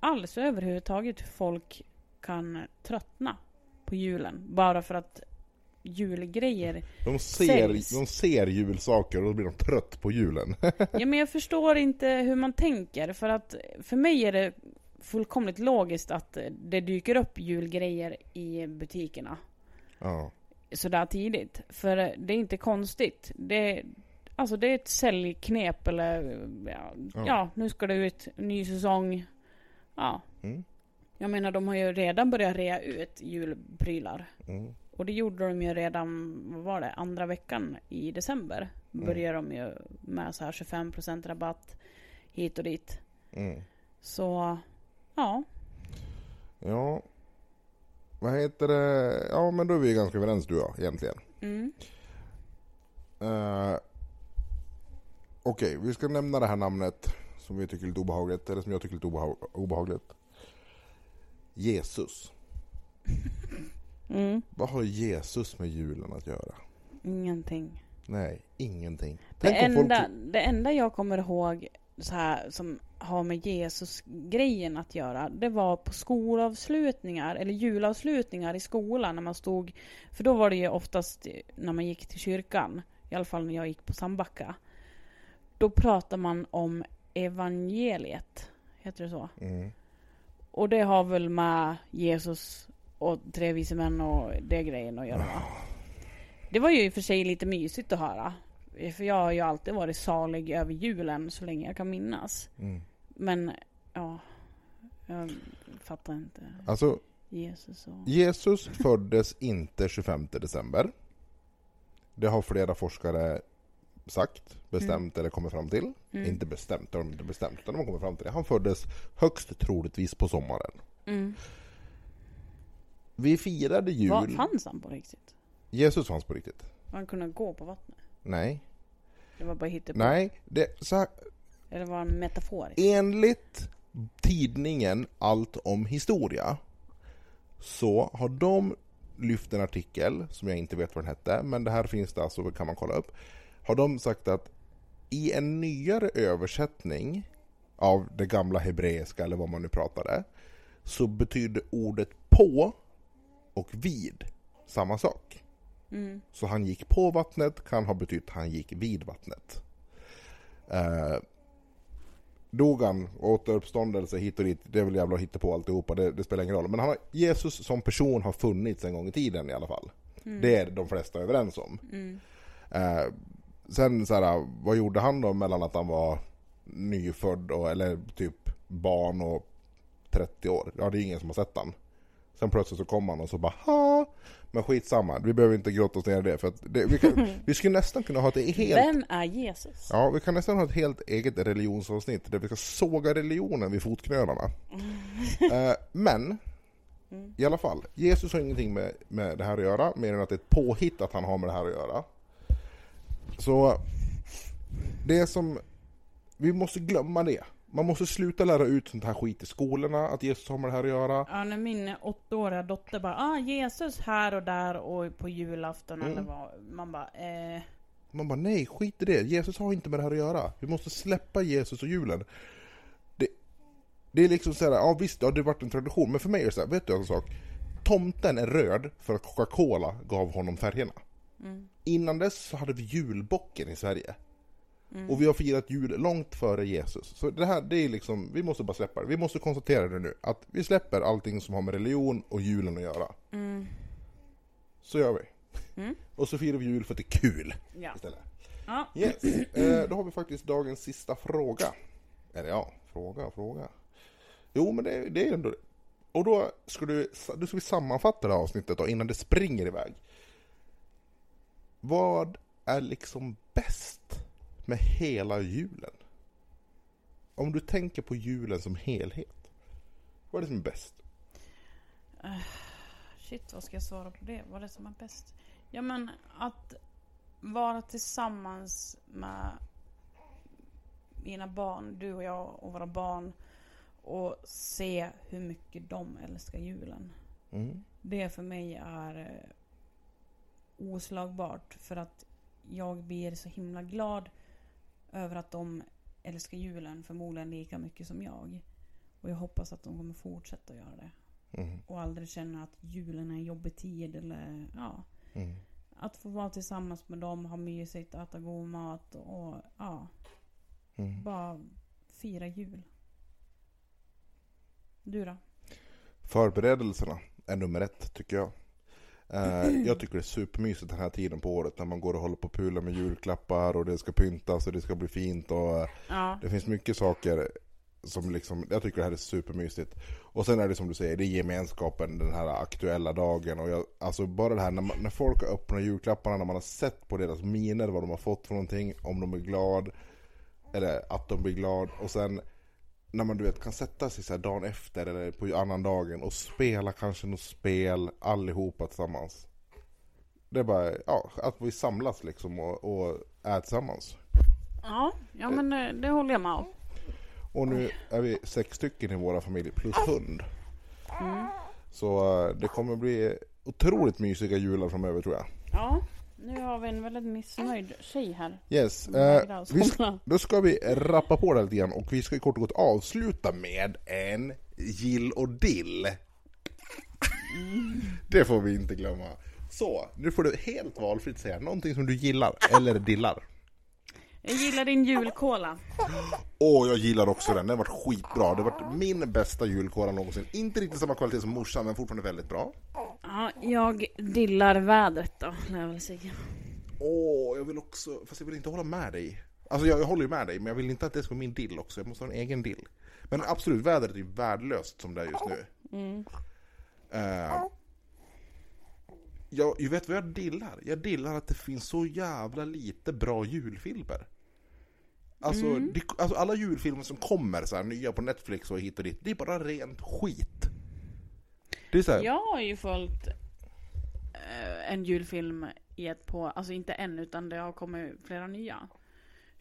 alls överhuvudtaget hur folk kan tröttna på julen. Bara för att julgrejer de ser, de ser julsaker och då blir de trött på julen. ja men jag förstår inte hur man tänker. För att för mig är det fullkomligt logiskt att det dyker upp julgrejer i butikerna. Ja. Sådär tidigt. För det är inte konstigt. Det, alltså det är ett säljknep eller ja, ja. ja nu ska det ut ny säsong. Ja. Mm. Jag menar de har ju redan börjat rea ut julprylar. Mm. Och det gjorde de ju redan, vad var det, andra veckan i december. Mm. Började de ju med så här 25% rabatt hit och dit. Mm. Så, ja. Ja. Vad heter det? Ja men då är vi ganska överens du och jag egentligen. Mm. Uh, Okej, okay, vi ska nämna det här namnet som vi tycker är lite obehagligt, eller som jag tycker är lite obehagligt. Jesus. Mm. Vad har Jesus med julen att göra? Ingenting. Nej, ingenting. Det enda, folk... det enda jag kommer ihåg så här, som har med Jesus-grejen att göra, det var på skolavslutningar, eller julavslutningar i skolan när man stod, för då var det ju oftast när man gick till kyrkan, i alla fall när jag gick på Sandbacka. Då pratar man om evangeliet, heter det så? Mm. Och det har väl med Jesus och tre vise män och det grejen att göra va? Det var ju i och för sig lite mysigt att höra. För jag har ju alltid varit salig över julen så länge jag kan minnas. Mm. Men, ja. Jag fattar inte. Alltså, Jesus, och... Jesus föddes inte 25 december. Det har flera forskare sagt, bestämt mm. eller kommit fram till. Mm. Inte bestämt, de har inte bestämt, utan de har kommit fram till det. Han föddes högst troligtvis på sommaren. Mm. Vi firade jul... Var fanns han på riktigt? Jesus fanns på riktigt. Han kunde gå på vattnet? Nej. Det var bara hittepå? Nej, det... Så här, Eller var han metaforisk? Enligt tidningen Allt om historia så har de lyft en artikel som jag inte vet vad den hette, men det här finns det alltså, kan man kolla upp. Har de sagt att i en nyare översättning av det gamla hebreiska eller vad man nu pratade så betyder ordet på och vid samma sak. Mm. Så han gick på vattnet kan ha betytt han gick vid vattnet. Eh, dog han, återuppståndelse hit och dit, det är väl jävla hitta på alltihopa, det, det spelar ingen roll. Men han har, Jesus som person har funnits en gång i tiden i alla fall. Mm. Det är de flesta överens om. Mm. Eh, sen så här, vad gjorde han då mellan att han var nyfödd och, eller typ barn och 30 år? Ja, det är ingen som har sett han. Sen plötsligt så kom han och så bara ha. Men skitsamma, vi behöver inte grotta oss ner i det för att det, vi, kan, vi skulle nästan kunna ha ett helt... Vem är Jesus? Ja, vi kan nästan ha ett helt eget religionsavsnitt där vi ska såga religionen vid fotknölarna. Mm. uh, men, Mm. I alla fall, Jesus har ingenting med, med det här att göra, mer än att det är ett påhitt att han har med det här att göra. Så det som, vi måste glömma det. Man måste sluta lära ut sånt här skit i skolorna, att Jesus har med det här att göra. Ja, när min åttaåriga dotter bara ah, Jesus här och där och på julafton Mm. eller vad. Man bara eh, Man bara nej, skit i det. Jesus har inte med det här att göra. Vi måste släppa Jesus och julen. Det, det är liksom såhär, ja visst det har varit en tradition, men för mig är det så här, vet du en sak? Tomten är röd för att Coca-Cola gav honom färgerna. mm, Innan dess så hade vi julbocken i Sverige. Mm. Och vi har firat jul långt före Jesus. Så det här, det är liksom, vi måste bara släppa det. Vi måste konstatera det nu, att vi släpper allting som har med religion och julen att göra. Mm. Så gör vi. Mm. Och så firar vi jul för att det är kul Ja. istället. ja. Yes, eh, då har vi faktiskt dagens sista fråga. Eller ja, fråga, fråga. Jo, men det, det är ändå det. Och då ska, du, då ska vi sammanfatta det här avsnittet då, innan det springer iväg. Vad är liksom bäst med hela julen? Om du tänker på julen som helhet. Vad är det som är bäst? Shit, vad ska jag svara på det? Vad är det som är bäst? Ja men att vara tillsammans med mina barn, du och jag och våra barn och se hur mycket de älskar julen. Mm. Det för mig är eh, oslagbart för att jag blir så himla glad över att de älskar julen förmodligen lika mycket som jag. Och jag hoppas att de kommer fortsätta göra det. Mm. Och aldrig känna att julen är en jobbig tid eller ja. Mm. Att få vara tillsammans med dem, ha mysigt, äta god mat och ja. Mm. Bara fira jul. Du då? Förberedelserna är nummer ett tycker jag. Eh, jag tycker det är supermysigt den här tiden på året när man går och håller på och pular med julklappar och det ska pyntas och det ska bli fint och eh, Ja. det finns mycket saker som liksom, jag tycker det här är supermysigt. Och sen är det som du säger, det är gemenskapen den här aktuella dagen och jag, alltså bara det här när, man, när folk har öppnat julklapparna, när man har sett på deras miner vad de har fått för någonting, om de är glad eller att de blir glad och sen när man du vet kan sätta sig så här dagen efter eller på annan dagen och spela kanske något spel allihopa tillsammans. Det är bara, ja, att vi samlas liksom och, och är tillsammans. Ja, ja men det, det håller jag med om. Och nu är vi sex stycken i våra familj plus hund. Mm. Så eh, det kommer bli otroligt mysiga jular framöver tror jag. Ja, nu har vi en väldigt missnöjd tjej här. Yes, eh, vi ska, somna. då ska vi rappa på det lite grann och vi ska kort och gott avsluta med en gill och dill. Det får vi inte glömma. Så, nu får du helt valfritt säga någonting som du gillar eller dillar. Jag gillar din julkola. Åh, jag gillar också den. Den har varit skitbra. Det har varit min bästa julkola någonsin. Inte riktigt samma kvalitet som morsan, men fortfarande väldigt bra. Ja, jag dillar vädret då, lär jag väl säga. Åh, jag vill också, fast jag vill inte hålla med dig. Alltså jag, jag håller ju med dig, men jag vill inte att det ska vara min dill också. Jag måste ha en egen dill. Men absolut, vädret är ju värdelöst som det är just nu. Mm. Uh, jag, jag vet vad jag dillar? Jag dillar att det finns så jävla lite bra julfilmer. Alltså, Mm. det, alltså alla julfilmer som kommer så här, nya på Netflix och hit och dit, det är bara rent skit. Det är så här, Jag har ju följt eh, en julfilm i ett på, alltså inte en utan det har kommit flera nya.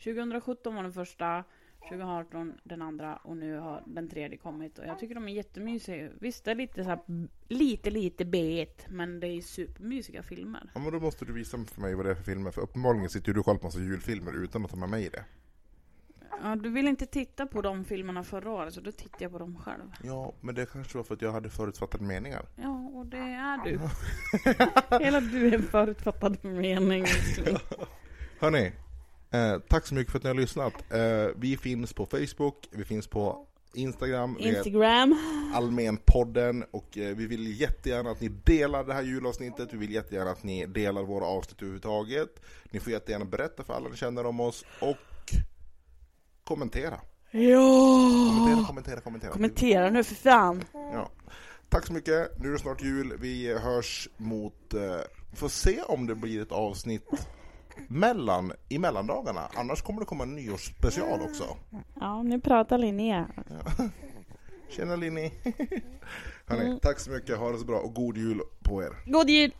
2017 var den första, 2018 den andra och nu har den tredje kommit och jag tycker de är jättemysiga. Visst det är lite så här, lite lite b men det är supermysiga filmer. Ja men då måste du visa för mig vad det är för filmer, för uppenbarligen sitter du och kollar på massa julfilmer utan att ta med mig i det. Ja, du vill inte titta på de filmerna förra året så då tittar jag på dem själv. Ja, men det kanske var för att jag hade förutfattade meningar. Ja, och det är du. Hela du är en förutfattad mening. Hörni, eh, tack så mycket för att ni har lyssnat. Eh, vi finns på Facebook, vi finns på Instagram, Instagram. Allmänpodden och eh, vi vill jättegärna att ni delar det här julavsnittet, vi vill jättegärna att ni delar våra avsnitt överhuvudtaget. Ni får jättegärna berätta för alla ni känner om oss och kommentera. Ja! Kommentera, kommentera, kommentera. Kommentera nu för fan. Ja. Tack så mycket, nu är det snart jul, vi hörs mot, eh, får se om det blir ett avsnitt mellan, i mellandagarna, annars kommer det komma en nyårsspecial också. Ja, nu pratar Linnea. Tjena Linni! Hörni, Mm. tack så mycket, ha det så bra och god jul på er! God jul!